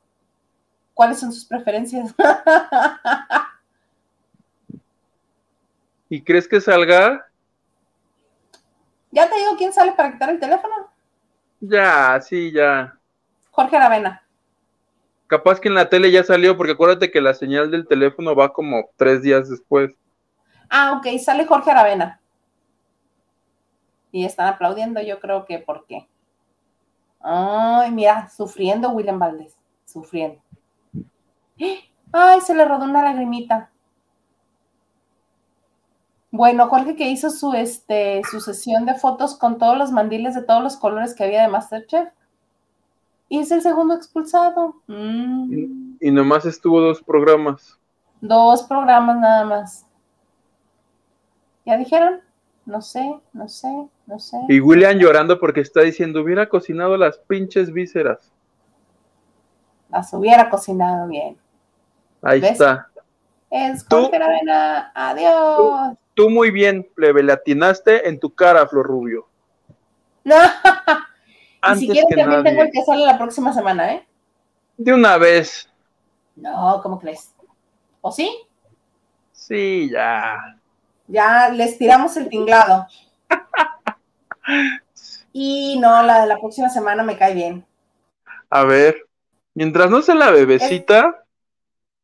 cuáles son sus preferencias. ¿Y crees que salga? Ya te digo quién sale para quitar el teléfono. Ya, sí, ya. Jorge Aravena. Capaz que en la tele ya salió, porque acuérdate que la señal del teléfono va como tres días después. Ah, ok, sale Jorge Aravena. Y están aplaudiendo, yo creo que ¿por qué? Ay, mira, sufriendo William Valdés, sufriendo. Ay, se le rodó una lagrimita. Bueno, Jorge que hizo su, este, su sesión de fotos con todos los mandiles de todos los colores que había de Masterchef. Y es el segundo expulsado. Mm, Y nomás estuvo dos programas. dos programas nada más. ¿Ya dijeron? No sé, no sé, no sé. Y William llorando porque está diciendo, hubiera cocinado las pinches vísceras. Las hubiera cocinado bien. Ahí ¿Ves? está. Es Tú- Jorge. Adiós. Tú muy bien, plebe, le atinaste en tu cara, Flor Rubio. No. y Antes si quieren que también nadie. tengo el que sale la próxima semana, ¿eh? De una vez. No, ¿cómo crees? ¿O sí? Sí, ya. Ya les tiramos el tinglado. Y no, la de la próxima semana me cae bien. A ver. Mientras no sea la bebecita,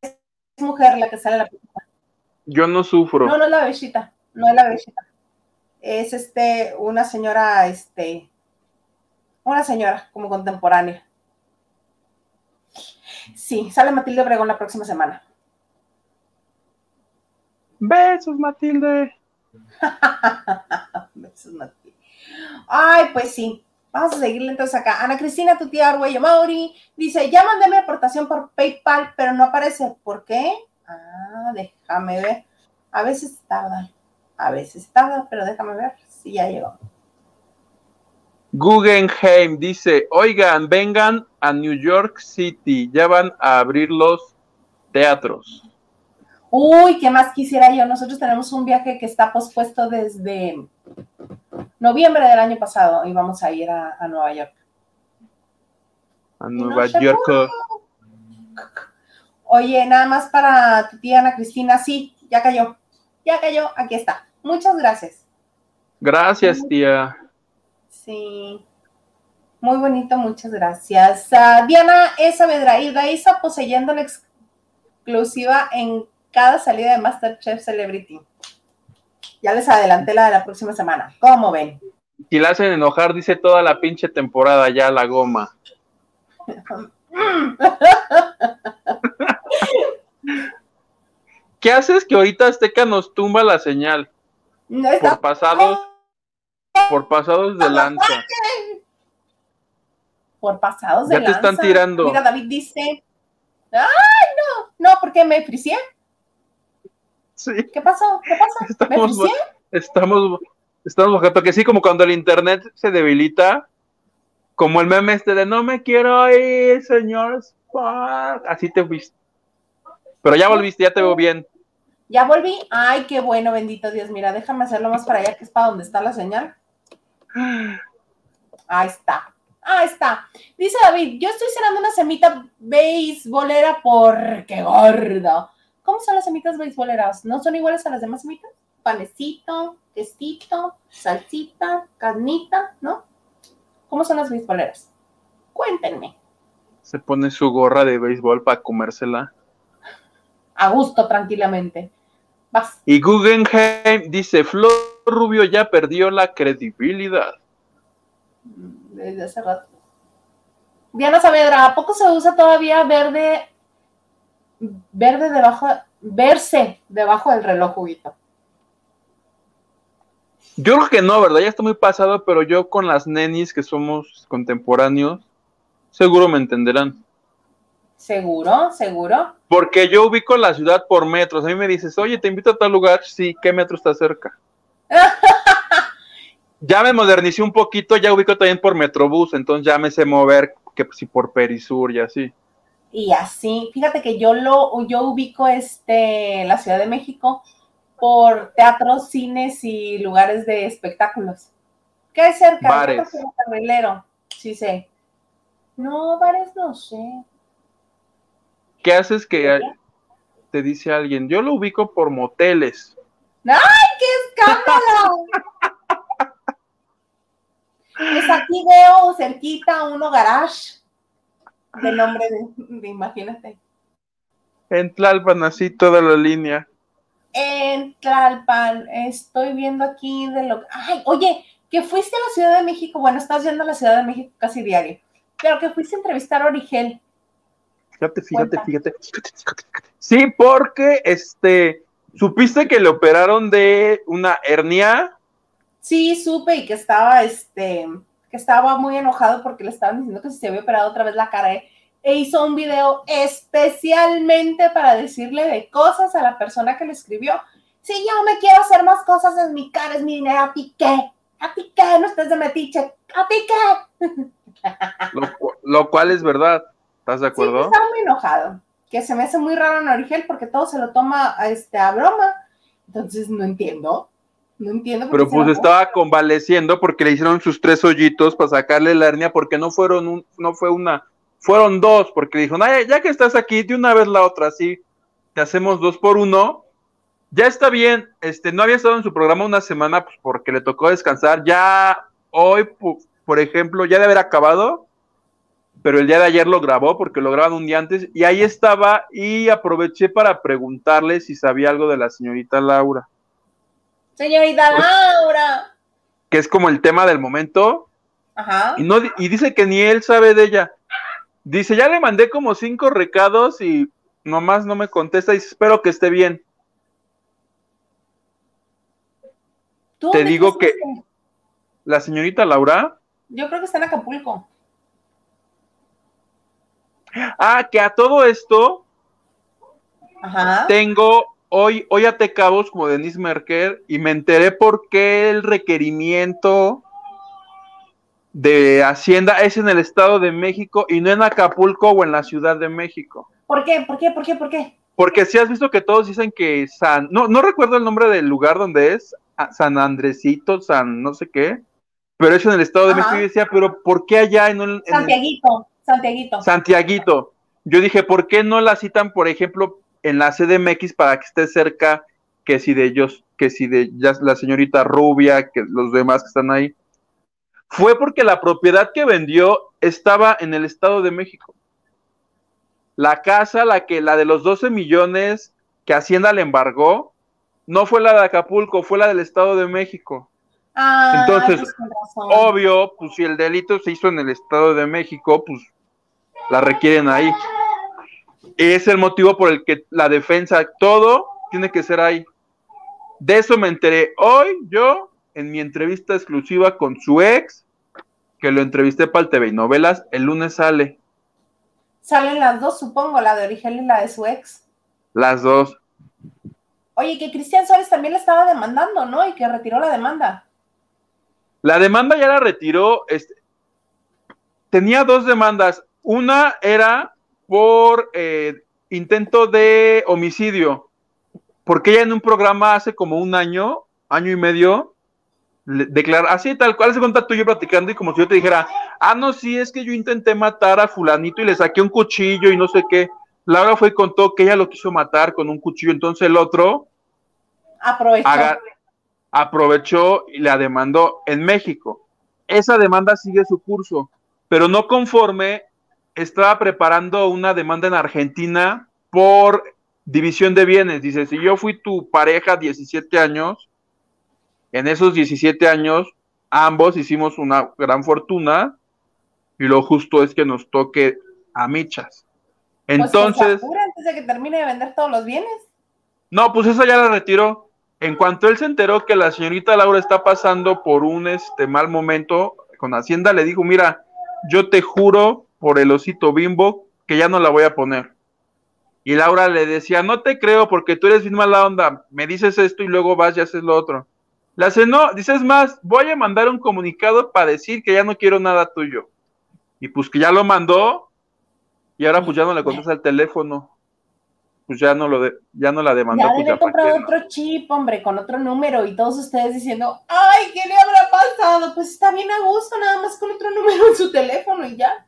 Es mujer la que sale la próxima. Yo no sufro. No, no es la bebecita. No es la bebecita. es este, una señora, este, una señora como contemporánea. Sí, sale Matilde Obregón la próxima semana. Besos, Matilde. Besos, Matilde. Ay, pues sí. Vamos a seguirle entonces acá. Ana Cristina, tu tía Arguello Mauri, dice, ya mandé mi aportación por PayPal, pero no aparece. ¿Por qué? Ah, déjame ver. A veces tarda. A veces tarda, pero déjame ver si ya llegó. Guggenheim dice, oigan, vengan a New York City, ya van a abrir los teatros. Uy, ¿qué más quisiera yo? Nosotros tenemos un viaje que está pospuesto desde noviembre del año pasado y vamos a ir a, Nueva York. A Nueva York. Oye, nada más para tu tía Ana Cristina, sí, ya cayó, ya cayó, aquí está. Muchas gracias. Gracias, tía. Sí. Muy bonito, muchas gracias. Diana esa Saavedra Isa poseyendo la exclusiva en cada salida de Masterchef Celebrity. Ya les adelanté la de la próxima semana. ¿Cómo ven? Si la hacen enojar, dice toda la pinche temporada ya la goma. ¿Qué haces que ahorita Azteca nos tumba la señal? Por pasados por pasados de lanza. Por pasados de lanza. Ya te están tirando. Mira, David dice, ¡ay, no! No, porque me fricié. Sí. ¿Qué pasó? ¿Qué pasó? Estamos, ¿Me Estamos, estamos bajando, que sí, como cuando el internet se debilita, como el meme este de no me quiero ir, señor Así te fuiste. Pero ya volviste, ya te veo bien. Ya volví. Ay, qué bueno, bendito Dios. Mira, déjame hacerlo más para allá, que es para donde está la señal. Ahí está. Ahí está. Dice David, yo estoy cenando una semita beisbolera porque gordo. ¿Cómo son las semitas beisboleras? ¿No son iguales a las demás semitas? Panecito, quesito, salsita, carnita, ¿no? ¿Cómo son las beisboleras? Cuéntenme. Se pone su gorra de béisbol para comérsela. A gusto, tranquilamente. Vas. Y Guggenheim dice, Flor Rubio ya perdió la credibilidad. Desde hace rato. Diana Saavedra, ¿a poco se usa todavía verde, verde debajo, verse debajo del reloj, juguito? Yo creo que no, ¿verdad? Ya está muy pasado, pero yo con las nenis que somos contemporáneos, seguro me entenderán. ¿Seguro? ¿Seguro? Porque yo ubico la ciudad por metros. A mí me dices, oye, te invito a tal lugar. Sí, ¿qué metro está cerca? ya me modernicé un poquito, ya ubico también por Metrobús, entonces ya me sé mover que si por Perisur y así. Y así, fíjate que yo lo, yo ubico este la Ciudad de México por teatros, cines y lugares de espectáculos. ¿Qué hay cerca? Bares. Sí sé. No, bares no sé. ¿Qué haces que te dice alguien? Yo lo ubico por moteles. ¡Ay, qué escándalo! pues aquí veo cerquita uno garage de nombre de, imagínate. En Tlalpan, así toda la línea. En Tlalpan, estoy viendo aquí de lo. Ay, oye, que fuiste a la Ciudad de México. Bueno, estás yendo a la Ciudad de México casi diario, pero que fuiste a entrevistar a Origel. Fíjate, fíjate, fíjate, Sí, porque este, ¿supiste que le operaron de una hernia? Sí, supe y que estaba, este, que estaba muy enojado porque le estaban diciendo que se había operado otra vez la cara ¿eh? E hizo un video especialmente para decirle de cosas a la persona que le escribió. Si yo me quiero hacer más cosas en mi cara, es mi dinero, ¿a ti qué? ¿A ti qué? No estés de metiche, ¿a ti qué? lo cual es verdad. ¿Estás de acuerdo? Sí, está muy enojado. Que se me hace muy raro en Origel porque todo se lo toma a, este, a broma. Entonces no entiendo. No entiendo. Pero pues estaba convaleciendo porque le hicieron sus tres hoyitos para sacarle la hernia porque no fueron un, no fue una, fueron dos porque le dijo, ya que estás aquí, de una vez la otra, así, te hacemos dos por uno. Ya está bien, este, no había estado en su programa una semana pues, porque le tocó descansar. Ya hoy, por ejemplo, ya de haber acabado, pero el día de ayer lo grabó porque lo graban un día antes y ahí estaba y aproveché para preguntarle si sabía algo de la señorita Laura. Señorita Laura. que es como el tema del momento, Ajá. y, no, y dice que ni él sabe de ella. Dice, ya le mandé como cinco recados y nomás no me contesta y espero que esté bien. ¿Tú Te digo que-? La señorita Laura, Yo creo que está en Acapulco. ah, que a todo esto Ajá. tengo hoy, hoy até cabos como Denise Merker y me enteré por qué el requerimiento de Hacienda es en el Estado de México y no en Acapulco o en la Ciudad de México. ¿Por qué? ¿Por qué? ¿Por qué? ¿Por qué? Porque si has visto que todos dicen que San, no, no recuerdo el nombre del lugar donde es, San Andresito, San no sé qué, pero es en el Estado de Ajá. México y decía, pero ¿por qué allá en, un- en el- Santiaguito. Santiaguito. Santiaguito? Yo dije, ¿por qué no la citan, por ejemplo, en la CDMX para que esté cerca que si de ellos, que si de ya la señorita Rubia, que los demás que están ahí? Fue porque la propiedad que vendió estaba en el Estado de México. La casa, la que la de los 12 millones que Hacienda le embargó, no fue la de Acapulco, fue la del Estado de México. Ah, Entonces. Obvio, pues si el delito se hizo en el Estado de México, pues la requieren ahí. Es el motivo por el que la defensa, todo tiene que ser ahí. De eso me enteré hoy yo en mi entrevista exclusiva con su ex, que lo entrevisté para el TV y Novelas, el lunes sale, Salen las dos, supongo, la de origen y la de su ex. las dos. Oye, que Cristian Suárez también le estaba demandando, ¿no? Y que retiró la demanda. La demanda ya la retiró. Este, tenía dos demandas. Una era por eh, intento de homicidio, porque ella en un programa hace como un año, año y medio, le- declara así tal cual se cuenta tú y yo platicando y como si yo te dijera, ah, no, sí, es que yo intenté matar a fulanito y le saqué un cuchillo y no sé qué. Laura fue y contó que ella lo quiso matar con un cuchillo, entonces el otro Aprovechó. aprovechó y la demandó en México. Esa demanda sigue su curso, pero no conforme, estaba preparando una demanda en Argentina por división de bienes. Dice, si yo fui tu pareja 17 años, en esos 17 años ambos hicimos una gran fortuna y lo justo es que nos toque a michas. Pues Entonces... apure antes de que termine de vender todos los bienes. No, pues esa ya la retiró. En cuanto él se enteró que la señorita Laura está pasando por un este mal momento con Hacienda, le dijo, mira, yo te juro por el osito bimbo que ya no la voy a poner. Y Laura le decía, no te creo porque tú eres bien mala onda, me dices esto y luego vas y haces lo otro. Le hace, no, dices más, voy a mandar un comunicado para decir que ya no quiero nada tuyo. Y pues que ya lo mandó y ahora pues ya no le contesta el teléfono. Pues ya no lo de, ya no la demandó. Ya pues, debe comprar otro chip, hombre, con otro número y todos ustedes diciendo, ay, ¿qué le habrá pasado? Pues está bien a gusto, nada más con otro número en su teléfono y ya.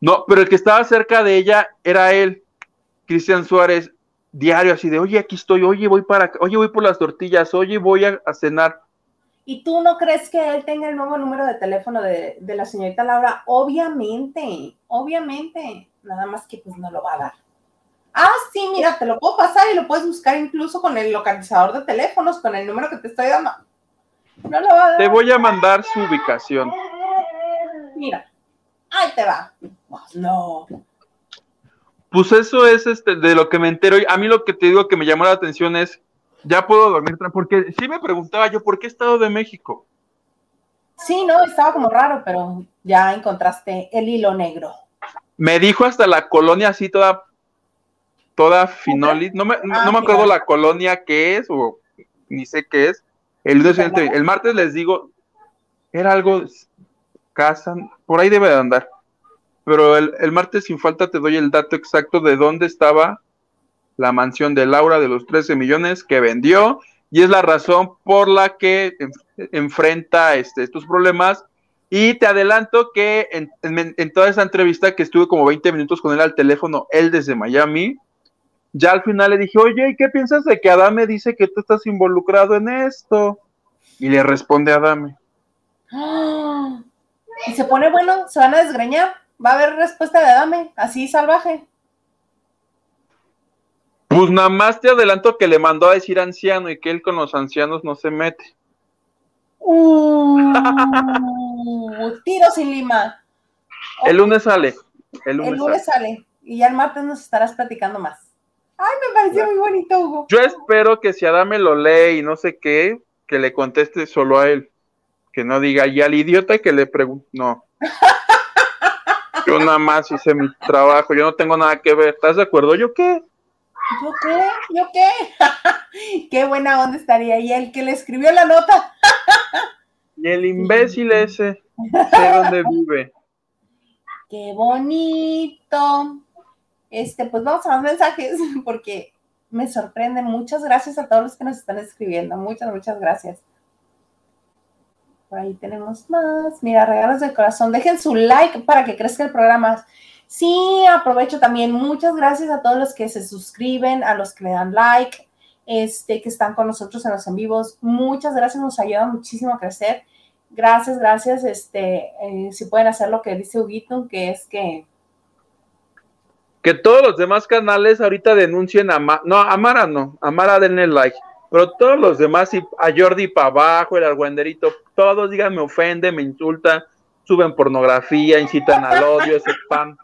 No, pero el que estaba cerca de ella era él, Cristian Suárez, diario así de, oye, aquí estoy, oye, voy para oye, voy por las tortillas, oye, voy a, a cenar. ¿Y tú no crees que él tenga el nuevo número de teléfono de, de la señorita Laura? Obviamente, obviamente, nada más que pues no lo va a dar. Ah, sí, mira, te lo puedo pasar y lo puedes buscar incluso con el localizador de teléfonos, con el número que te estoy dando. No lo va a dar. Te voy a mandar su ubicación. Mira, ahí te va. No. Pues eso es este, de lo que me entero. A mí lo que te digo que me llamó la atención es, ya puedo dormir, porque sí me preguntaba yo, ¿por qué Estado de México? Sí, no, estaba como raro, pero ya encontraste el hilo negro. Me dijo hasta la colonia así toda, toda finolis. No me, Ah, no me acuerdo la colonia que es, o ni sé qué es. El, el martes les digo, era algo, casa, por ahí debe de andar. Pero el, el martes sin falta te doy el dato exacto de dónde estaba la mansión de Laura de los 13 millones que vendió y es la razón por la que en- enfrenta este, estos problemas. Y te adelanto que en, en- toda esa entrevista que estuve como 20 minutos con él al teléfono, él desde Miami, ya al final le dije, oye, ¿y qué piensas de que Adame dice que tú estás involucrado en esto? Y le responde Adame. Y se pone bueno, se van a desgreñar. Va a haber respuesta de Dame, así salvaje. pues nada más te adelanto que le mandó a decir anciano y que él con los ancianos no se mete. Uh, tiro sin lima. El lunes sale. El lunes, el lunes sale. Y ya el martes nos estarás platicando más. Ay, me pareció muy bonito, Hugo. Yo espero que si Adame lo lee y no sé qué, que le conteste solo a él. Que no diga, y al idiota que le pregunte. No. Yo nada más hice mi trabajo, yo no tengo nada que ver. ¿Estás de acuerdo? ¿Yo qué? ¿Yo qué? ¿Yo qué? qué buena onda estaría. Y el que le escribió la nota. y el imbécil ese, sé dónde vive. Qué bonito. Este, pues vamos a más mensajes porque me sorprende. Muchas gracias a todos los que nos están escribiendo. Muchas, muchas gracias. Por ahí tenemos más. Mira, regalos del corazón. Dejen su like para que crezca el programa. Sí, aprovecho también. Muchas gracias a todos los que se suscriben, a los que le dan like, este, que están con nosotros en los en vivos. Muchas gracias, nos ayuda muchísimo a crecer. Gracias, gracias. Este, eh, si pueden hacer lo que dice Huguito, que es que que todos los demás canales ahorita denuncien a no, a Mara no, a Mara denle like, pero todos los demás, a Jordi para abajo, el argüenderito, todos digan me ofende, me insultan, suben pornografía, incitan al odio, ese spam.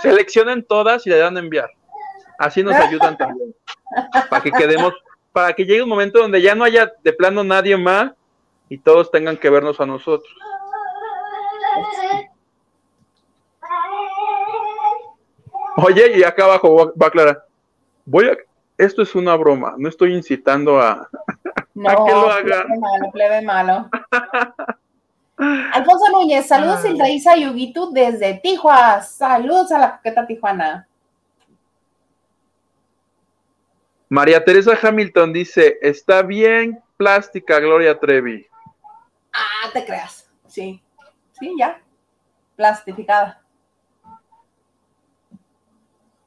Seleccionen todas y le dan a enviar. Así nos ayudan también. Para que quedemos, para que llegue un momento donde ya no haya de plano nadie más y todos tengan que vernos a nosotros. Oye, y acá abajo va a aclarar. Voy a, esto es una broma, no estoy incitando a, no, que lo haga. Plebe malo, plebe malo. Alfonso Núñez, saludos ah. Ildaísa Yugitu desde Tijuana. Saludos a la coqueta Tijuana. María Teresa Hamilton dice, está bien plástica Gloria Trevi. Ah, te creas. Sí, sí, ya. Plastificada.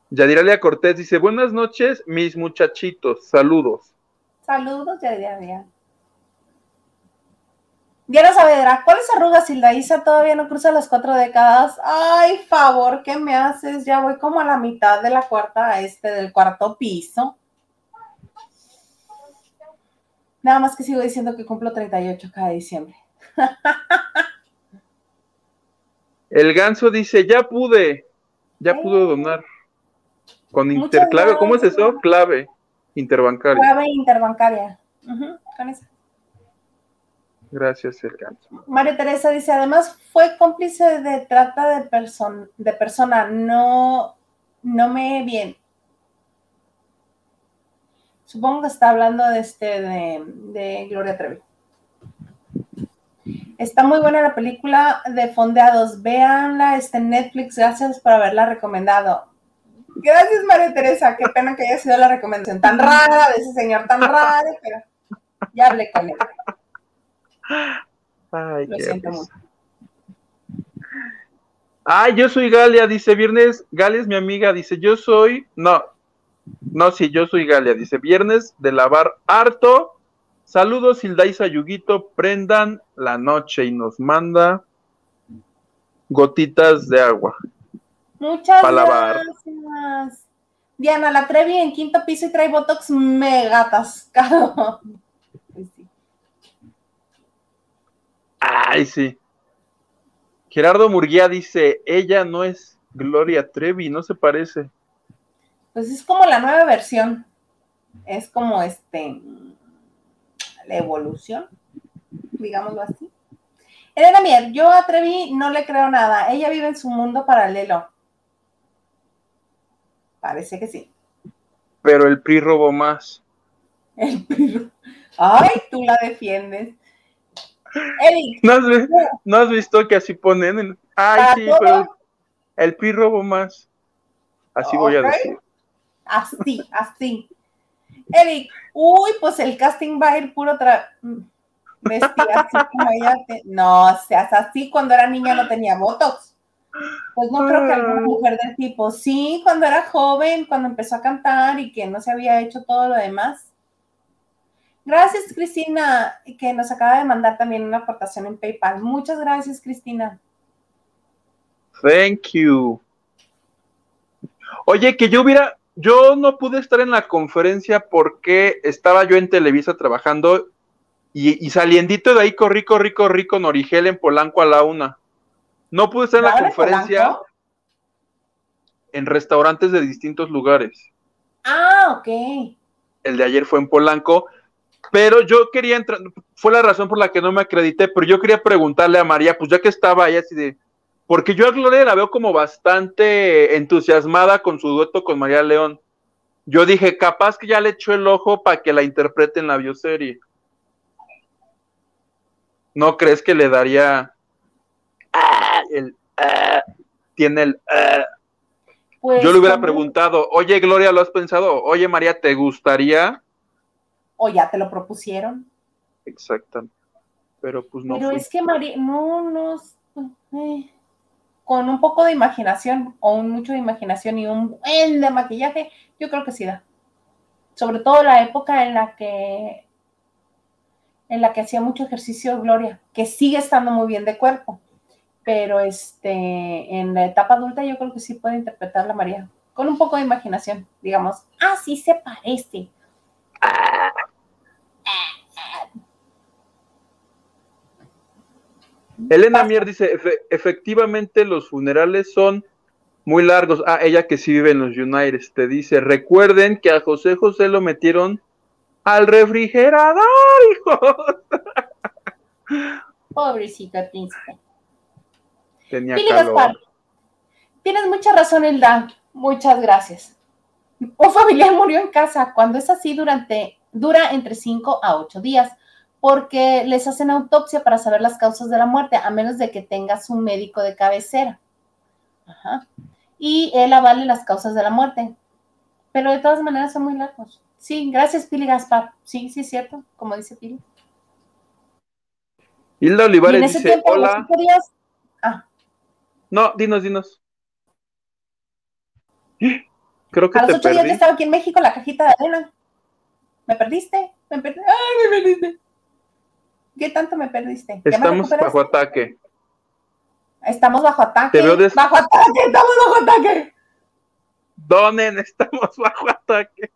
Yadiralia Cortés dice, buenas noches, mis muchachitos, saludos. Saludos, Yadiralia. Diana Saavedra, ¿cuáles arrugas Hilda todavía no cruza las cuatro décadas? Ay, favor, ¿qué me haces? Ya voy como a la mitad de la cuarta, este, del cuarto piso. Nada más que sigo diciendo que cumplo 38 cada diciembre. El ganso dice, ya pude, ya pudo donar. Con interclave, ¿cómo es eso? Clave interbancaria. Clave interbancaria. con esa. Gracias, el María Teresa dice, además fue cómplice de trata de, de persona, no, no me bien. Supongo que está hablando de este de, Gloria Trevi. Está muy buena la película de Fondeados. Véanla, está en Netflix. Gracias por haberla recomendado. Gracias, María Teresa. Qué pena que haya sido la recomendación tan rara de ese señor tan raro, pero ya hablé con él. Ay, Lo siento mucho. Ay, yo soy Galia, dice Viernes. Galia es mi amiga, dice yo soy. No, no, sí, yo soy Galia, dice Viernes de lavar harto. Saludos, Hildaisa Yuguito. Prendan la noche y nos manda gotitas de agua. Muchas gracias. Diana, la Trevi en quinto piso y trae Botox mega atascado. Ay, sí. Gerardo Murguía dice, ella no es Gloria Trevi, no se parece. Pues es como la nueva versión. Es como este la evolución, digámoslo así. Elena Mier, yo a Trevi no le creo nada. Ella vive en su mundo paralelo. Parece que sí. Pero el PRI robó más. El PRI. Ay, tú la defiendes. ¿No has, visto que así ponen? Ay, sí, pero el pi robo más. Así voy a decir. Así, así. Eric, uy, pues el casting va a ir puro tra... Vestida así como ella. No, seas así cuando era niña no tenía botox. Pues no creo que alguna mujer del tipo, sí, cuando era joven, cuando empezó a cantar y que no se había hecho todo lo demás. Gracias, Cristina, que nos acaba de mandar también una aportación en PayPal. Muchas gracias, Cristina. Thank you. Oye, que yo hubiera, yo no pude estar en la conferencia porque estaba yo en Televisa trabajando Y, y saliendito de ahí corrí, corrí, corrí con Origel en Polanco a la una. No pude estar en la ¿Ahora en conferencia Polanco? en restaurantes de distintos lugares. Ah, ok. El de ayer fue en Polanco, pero yo quería entrar, fue la razón por la que no me acredité, pero yo quería preguntarle a María, pues ya que estaba ahí así de, porque yo a Gloria la veo como bastante entusiasmada con su dueto con María León. Yo dije, capaz que ya le echó el ojo para que la interprete en la bioserie. ¿No crees que le daría ah, el ah, tiene el ah? Pues, Yo le hubiera preguntado, oye Gloria, ¿lo has pensado? Oye María, ¿te gustaría? O ya te lo propusieron. Exactamente. Pero pues no Pero es que María, no, no, eh, con un poco de imaginación o un mucho de imaginación y un buen de maquillaje, yo creo que sí da. Sobre todo la época en la que en la que hacía mucho ejercicio Gloria, que sigue estando muy bien de cuerpo, pero este en la etapa adulta yo creo que sí puede interpretar la María con un poco de imaginación, digamos, ah, sí se parece. Elena. Mier dice, "Efe- efectivamente los funerales son muy largos. Ah, ella que sí vive en los United, te dice, recuerden que a José José lo metieron al refrigerador, hijo. Pobrecito el príncipe. Tenía calor. Gaspar, tienes mucha razón, Hilda. Muchas gracias. Un familiar murió en casa. Cuando es así, durante, dura entre 5 a 8 días, porque les hacen autopsia para saber las causas de la muerte, a menos de que tengas un médico de cabecera. Ajá. Y él avale las causas de la muerte. Pero de todas maneras son muy largos. Sí, gracias, Pili Gaspar. Sí, sí, es cierto, como dice Pili. Hilda Y en Olivares ese dice, hola. días, ah, No, dinos, dinos. Creo que A los te ocho días ya estaba aquí en México la cajita de arena. ¿Me perdiste? ¿Me perdiste? ¡Ay, me perdiste! ¿Qué tanto me perdiste? ¿Ya me Estamos bajo ataque. Estamos bajo ataque. Te veo des- Bajo ataque, estamos bajo ataque. Donen, estamos bajo ataque.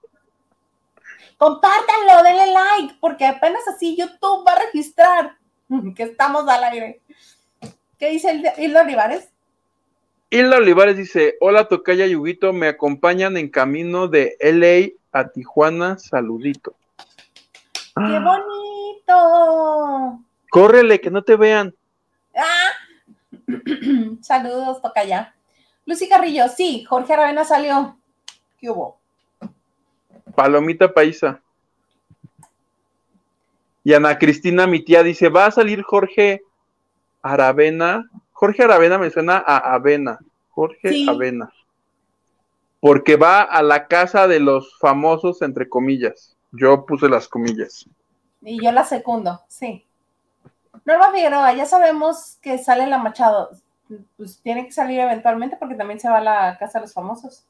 Compártanlo, denle like, porque apenas así YouTube va a registrar que estamos al aire. ¿Qué dice Hilda Olivares? Hilda Olivares dice, hola Tocaya y Huguito, me acompañan en camino de LA a Tijuana, saludito. ¡Qué Ah, bonito! Córrele, que no te vean. ¡Ah! Saludos, toca ya. Lucy Carrillo, sí, Jorge Aravena salió. ¿Qué hubo? Palomita Paisa. Y Ana Cristina, mi tía, dice, va a salir Jorge Aravena. Jorge Aravena me suena a Avena. Jorge Sí. Avena. Porque va a la casa de los famosos, entre comillas. Yo puse las comillas. Y yo la secundo, sí. Norma Figueroa, ya sabemos que sale la Machado. Pues tiene que salir eventualmente porque también se va a la casa de los famosos.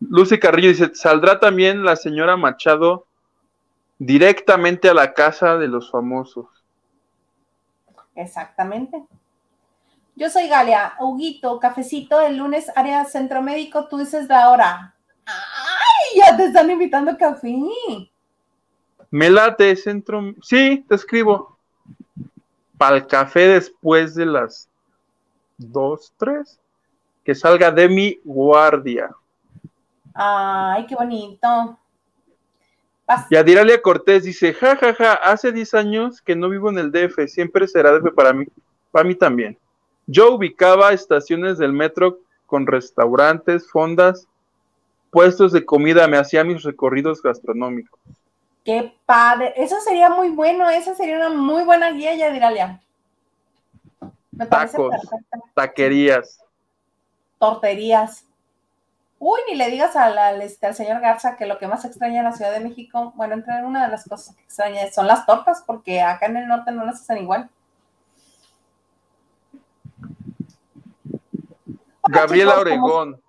Lucy Carrillo dice, ¿saldrá también la señora Machado directamente a la casa de los famosos? Exactamente. Yo soy Galia, Huguito, cafecito, el lunes, área centro médico, tú dices la hora. ¡Ay! Ya te están invitando a café. Me late, centro. Sí, te escribo. Para el café después de las dos, tres. Que salga de mi guardia. Ay, qué bonito. Pas- Y Adiralia Cortés dice, ja, ja, ja, hace 10 años que no vivo en el DF, siempre será DF para mí, para mí también. Yo ubicaba estaciones del metro con restaurantes, fondas, puestos de comida, me hacía mis recorridos gastronómicos. Qué padre. Eso sería muy bueno. Esa sería una muy buena guía, Yadiralia. Me Tacos. Taquerías. Torterías. Uy, ni le digas al, al, este, al señor Garza que lo que más extraña en la Ciudad de México, bueno, entre una de las cosas que extraña son las tortas, porque acá en el norte no las hacen igual. Hola, Gabriela chicos, ¿cómo- Oregón.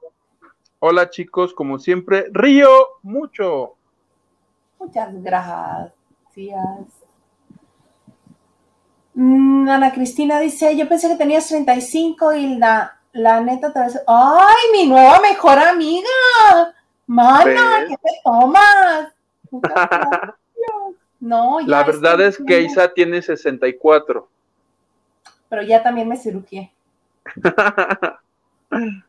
Hola chicos, como siempre, río mucho. Muchas gracias. Mm, Ana Cristina dice, yo pensé que tenías 35 y la, neta te ves... ¡Ay, mi nueva mejor amiga! Mana. ¿qué te tomas? No, ya La verdad es que Isa tiene 64. Pero ya también me cirugié.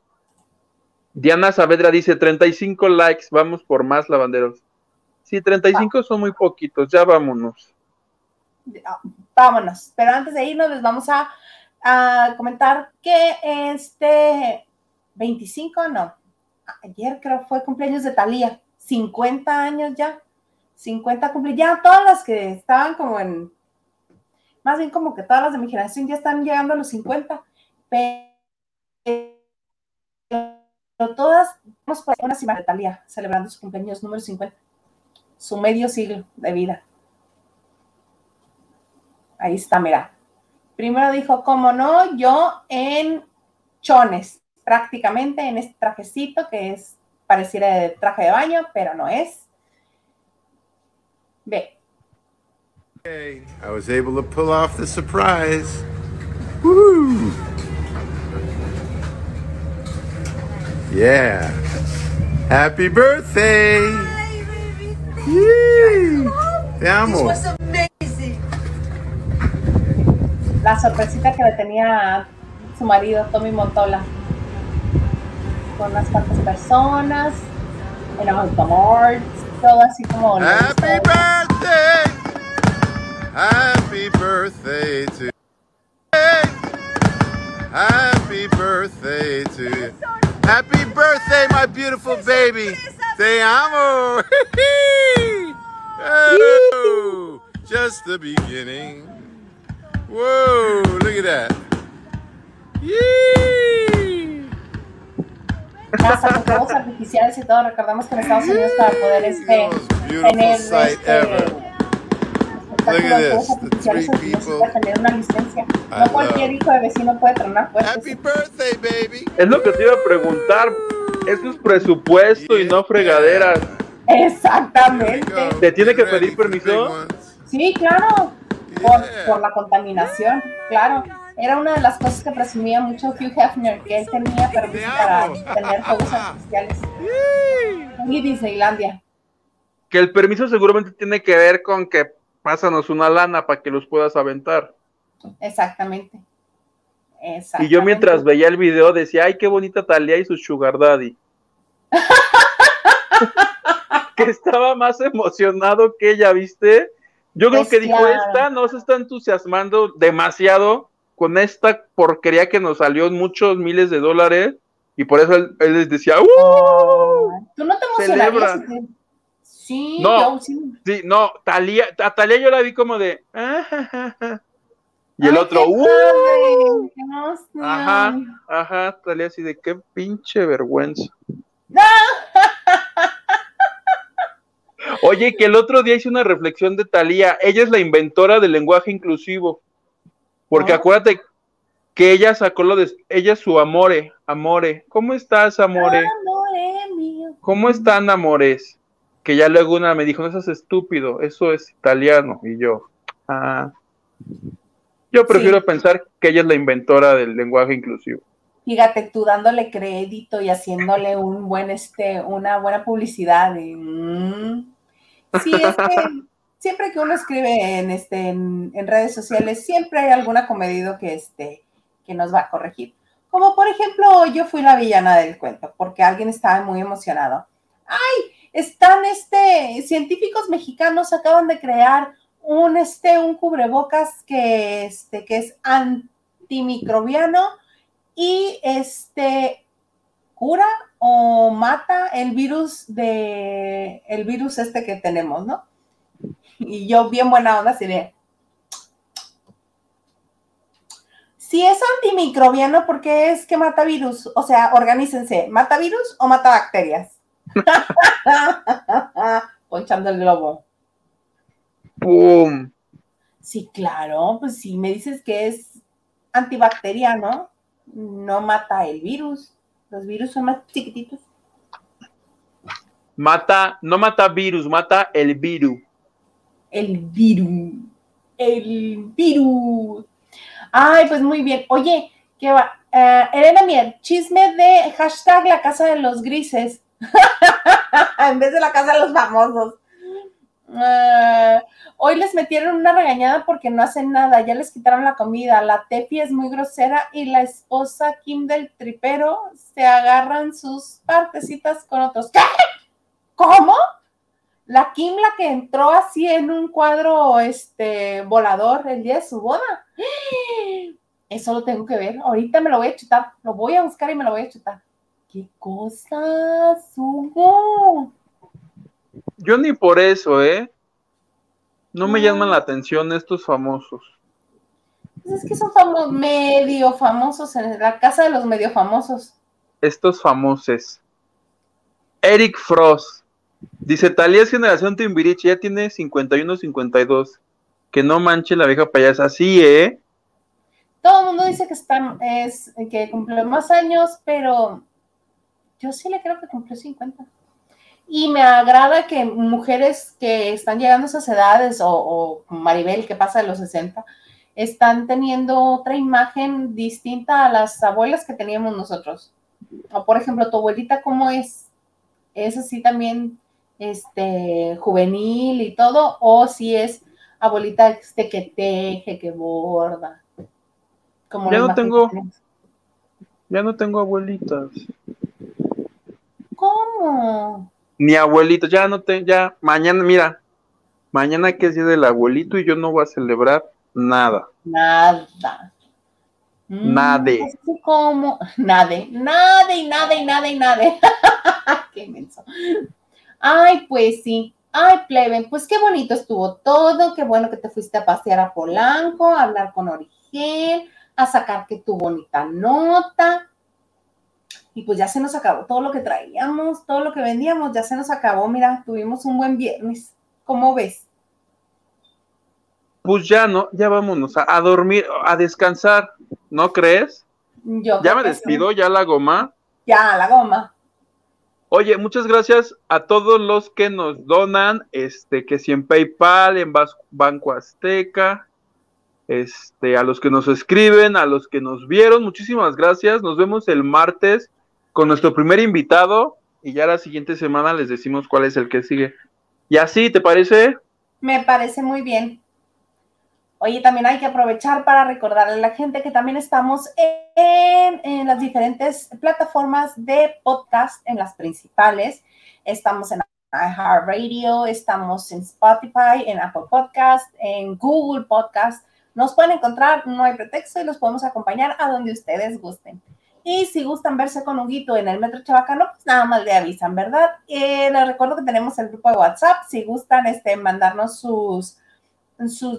Diana Saavedra dice 35 likes, vamos por más lavanderos. Sí, 35 son muy poquitos, ya vámonos. Ah, Vámonos. Pero antes de irnos, les vamos a, a comentar que este 25, no, ayer creo fue cumpleaños de Talía, 50 años ya, 50 cumpleaños, ya todas las que estaban como en, más bien como que todas las de mi generación ya están llegando a los 50, pero todas vamos por una semana de Talía, celebrando su cumpleaños número 50, su medio siglo de vida. Ahí está, mira. Primero dijo, como no, yo en chones, prácticamente en este trajecito que es, pareciera de traje de baño, pero no es. Ve, I was able to pull off the surprise. Woo! Yeah. Happy birthday! Yay! Te amo. La sorpresita que le tenía su marido, Tommy Montola, con unas cuantas personas, en Automart, todo así como... Happy birthday! Happy birthday to Hey! Happy birthday to you. Happy birthday, my beautiful baby. Te amo. oh, just the beginning. Whoa, look at that. Yee! Hasta con fuegos artificiales y todo, recordamos que en Estados Unidos para poder este, tener sight este, Look at this, the three necesita people tener una licencia. I No cualquier hijo de vecino puede tronar Happy fuertes. birthday, baby. Es lo que te iba a preguntar. Eso es presupuesto y no fregaderas. Exactamente. ¿Te tiene que pedir permiso? Sí, claro. Por, por la contaminación, claro. Era una de las cosas que presumía mucho Hugh Hefner, que él tenía permiso para tener fuegos artificiales. Y Disneylandia. Que el permiso seguramente tiene que ver con que pásanos una lana para que los puedas aventar. Exactamente. Y yo mientras veía el video decía, ay, qué bonita Talia y su sugar daddy. que estaba más emocionado que ella, ¿viste? Yo creo que dijo, esta no se está entusiasmando demasiado con esta porquería que nos salió muchos miles de dólares y por eso él, él les decía, ¡uh! Oh, ¿Tú no te emocionarías? Si te- Sí, No. yo sí. Sí, no, Talía, a Talía yo la vi como de, "Ah, ja, ja, ja". y el Ay, otro, ¡uh! Ajá, ajá, Talía así de qué pinche vergüenza. Oye, que el otro día hice una reflexión de Talía. Ella es la inventora del lenguaje inclusivo. Porque Ah. acuérdate que ella sacó lo de. Ella es su amore. Amore. ¿Cómo estás, amore? Amore mío. ¿Cómo están, amores? Que ya luego una me dijo, no seas estúpido, eso es italiano. Y yo, ah. Yo prefiero Sí. pensar que ella es la inventora del lenguaje inclusivo. Fíjate, tú dándole crédito y haciéndole un buen, este, una buena publicidad. y, mm. Sí, es que siempre que uno escribe en, este, en, redes sociales, siempre hay algún acomedido que, este, que nos va a corregir. Como por ejemplo, yo fui la villana del cuento, porque alguien estaba muy emocionado. ¡Ay! Están este, científicos mexicanos acaban de crear un, este, un cubrebocas que, este, que es antimicrobiano y este cura o mata el virus de el virus este que tenemos, ¿no? Y yo bien buena onda así de si es antimicrobiano, ¿por qué es que mata virus? O sea, organícense, ¿mata virus o mata bacterias? Ponchando el globo. Sí, claro, pues si me dices que es antibacteriano, no mata el virus. Los virus son más chiquititos. Mata, no mata virus, mata el virus. El virus. El virus. Ay, pues muy bien. Oye, ¿qué va? Eh, Elena Mier, chisme de hashtag la casa de los grises. en vez de la casa de los famosos. Ah, hoy les metieron una regañada porque no hacen nada, ya les quitaron la comida. La Tefi es muy grosera y la esposa Kim del tripero se agarran sus partecitas con otros. ¿Cómo? La Kim, la que entró así en un cuadro este, volador el día de su boda. Eso lo tengo que ver. Ahorita me lo voy a chutar. Lo voy a buscar y me lo voy a chutar. ¿Qué cosa, Hugo? Yo ni por eso, ¿eh? No me llaman la atención estos famosos. Pues es que son famosos, medio famosos en la casa de los medio famosos. Estos famosos. Eric Frost. Dice, Talía es generación Timbiriche, ya tiene 51, 52. Que no manche la vieja payasa. Sí, ¿eh? Todo el mundo dice que está, es, que cumple más años, pero yo sí le creo que cumplió 50. Y me agrada que mujeres que están llegando a esas edades, o, Maribel que pasa de los 60, están teniendo otra imagen distinta a las abuelas que teníamos nosotros. O por ejemplo, tu abuelita, ¿cómo es? ¿Es así también este, juvenil y todo? ¿O si es abuelita este, que teje, que borda? Como ya no tengo, ya no tengo abuelitas. ¿Cómo? Ni abuelito, ya no te, ya, mañana, mira, mañana que es día del abuelito y yo no voy a celebrar nada. Nada. Nada. Mm, como, nada, nada y nada y nada y nada. qué inmenso. Ay, pues sí. Ay, plebe, pues qué bonito estuvo todo, qué bueno que te fuiste a pasear a Polanco, a hablar con Origen, a sacar que tu bonita nota y pues ya se nos acabó todo lo que traíamos, todo lo que vendíamos, ya se nos acabó. Mira, tuvimos un buen viernes. ¿Cómo ves? Pues ya no, ya vámonos a, dormir, a descansar, ¿no crees? Yo ya me despido, ya la goma. Ya, la goma. Oye, muchas gracias a todos los que nos donan, este, que si en PayPal, en Banco Azteca, este, a los que nos escriben, a los que nos vieron, muchísimas gracias. Nos vemos el martes con nuestro primer invitado y ya la siguiente semana les decimos cuál es el que sigue. ¿Y así te parece? Me parece muy bien. Oye, también hay que aprovechar para recordarle a la gente que también estamos en, en las diferentes plataformas de podcast, en las principales. Estamos en iHeartRadio, estamos en Spotify, en Apple Podcast, en Google Podcast. Nos pueden encontrar, no hay pretexto y los podemos acompañar a donde ustedes gusten. Y si gustan verse con Huguito en el Metro Chabacano, pues nada más le avisan, ¿verdad? Eh, les recuerdo que tenemos el grupo de WhatsApp. Si gustan este, mandarnos sus,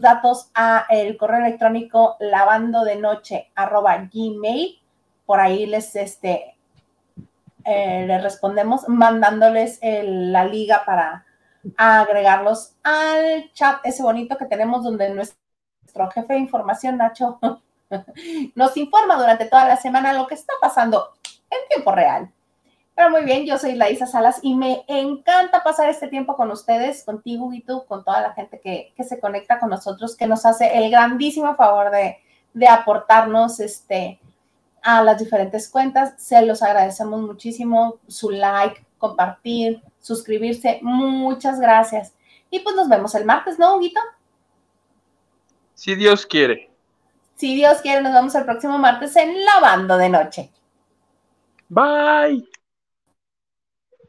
datos a el correo electrónico lavando de noche arroba gmail, por ahí les, este, eh, les respondemos mandándoles la liga para agregarlos al chat ese bonito que tenemos donde nuestro jefe de información, Nacho, nos informa durante toda la semana lo que está pasando en tiempo real. Pero muy bien, yo soy Laisa Salas y me encanta pasar este tiempo con ustedes, contigo tú, con toda la gente que, se conecta con nosotros, que nos hace el grandísimo favor de, de aportarnos este, a las diferentes cuentas. Se los agradecemos muchísimo, su like, compartir, suscribirse. Muchas gracias. Y pues nos vemos el martes, ¿no, Huguito? Si Dios quiere. Si Dios quiere, nos vemos el próximo martes en Lavando de Noche. Bye.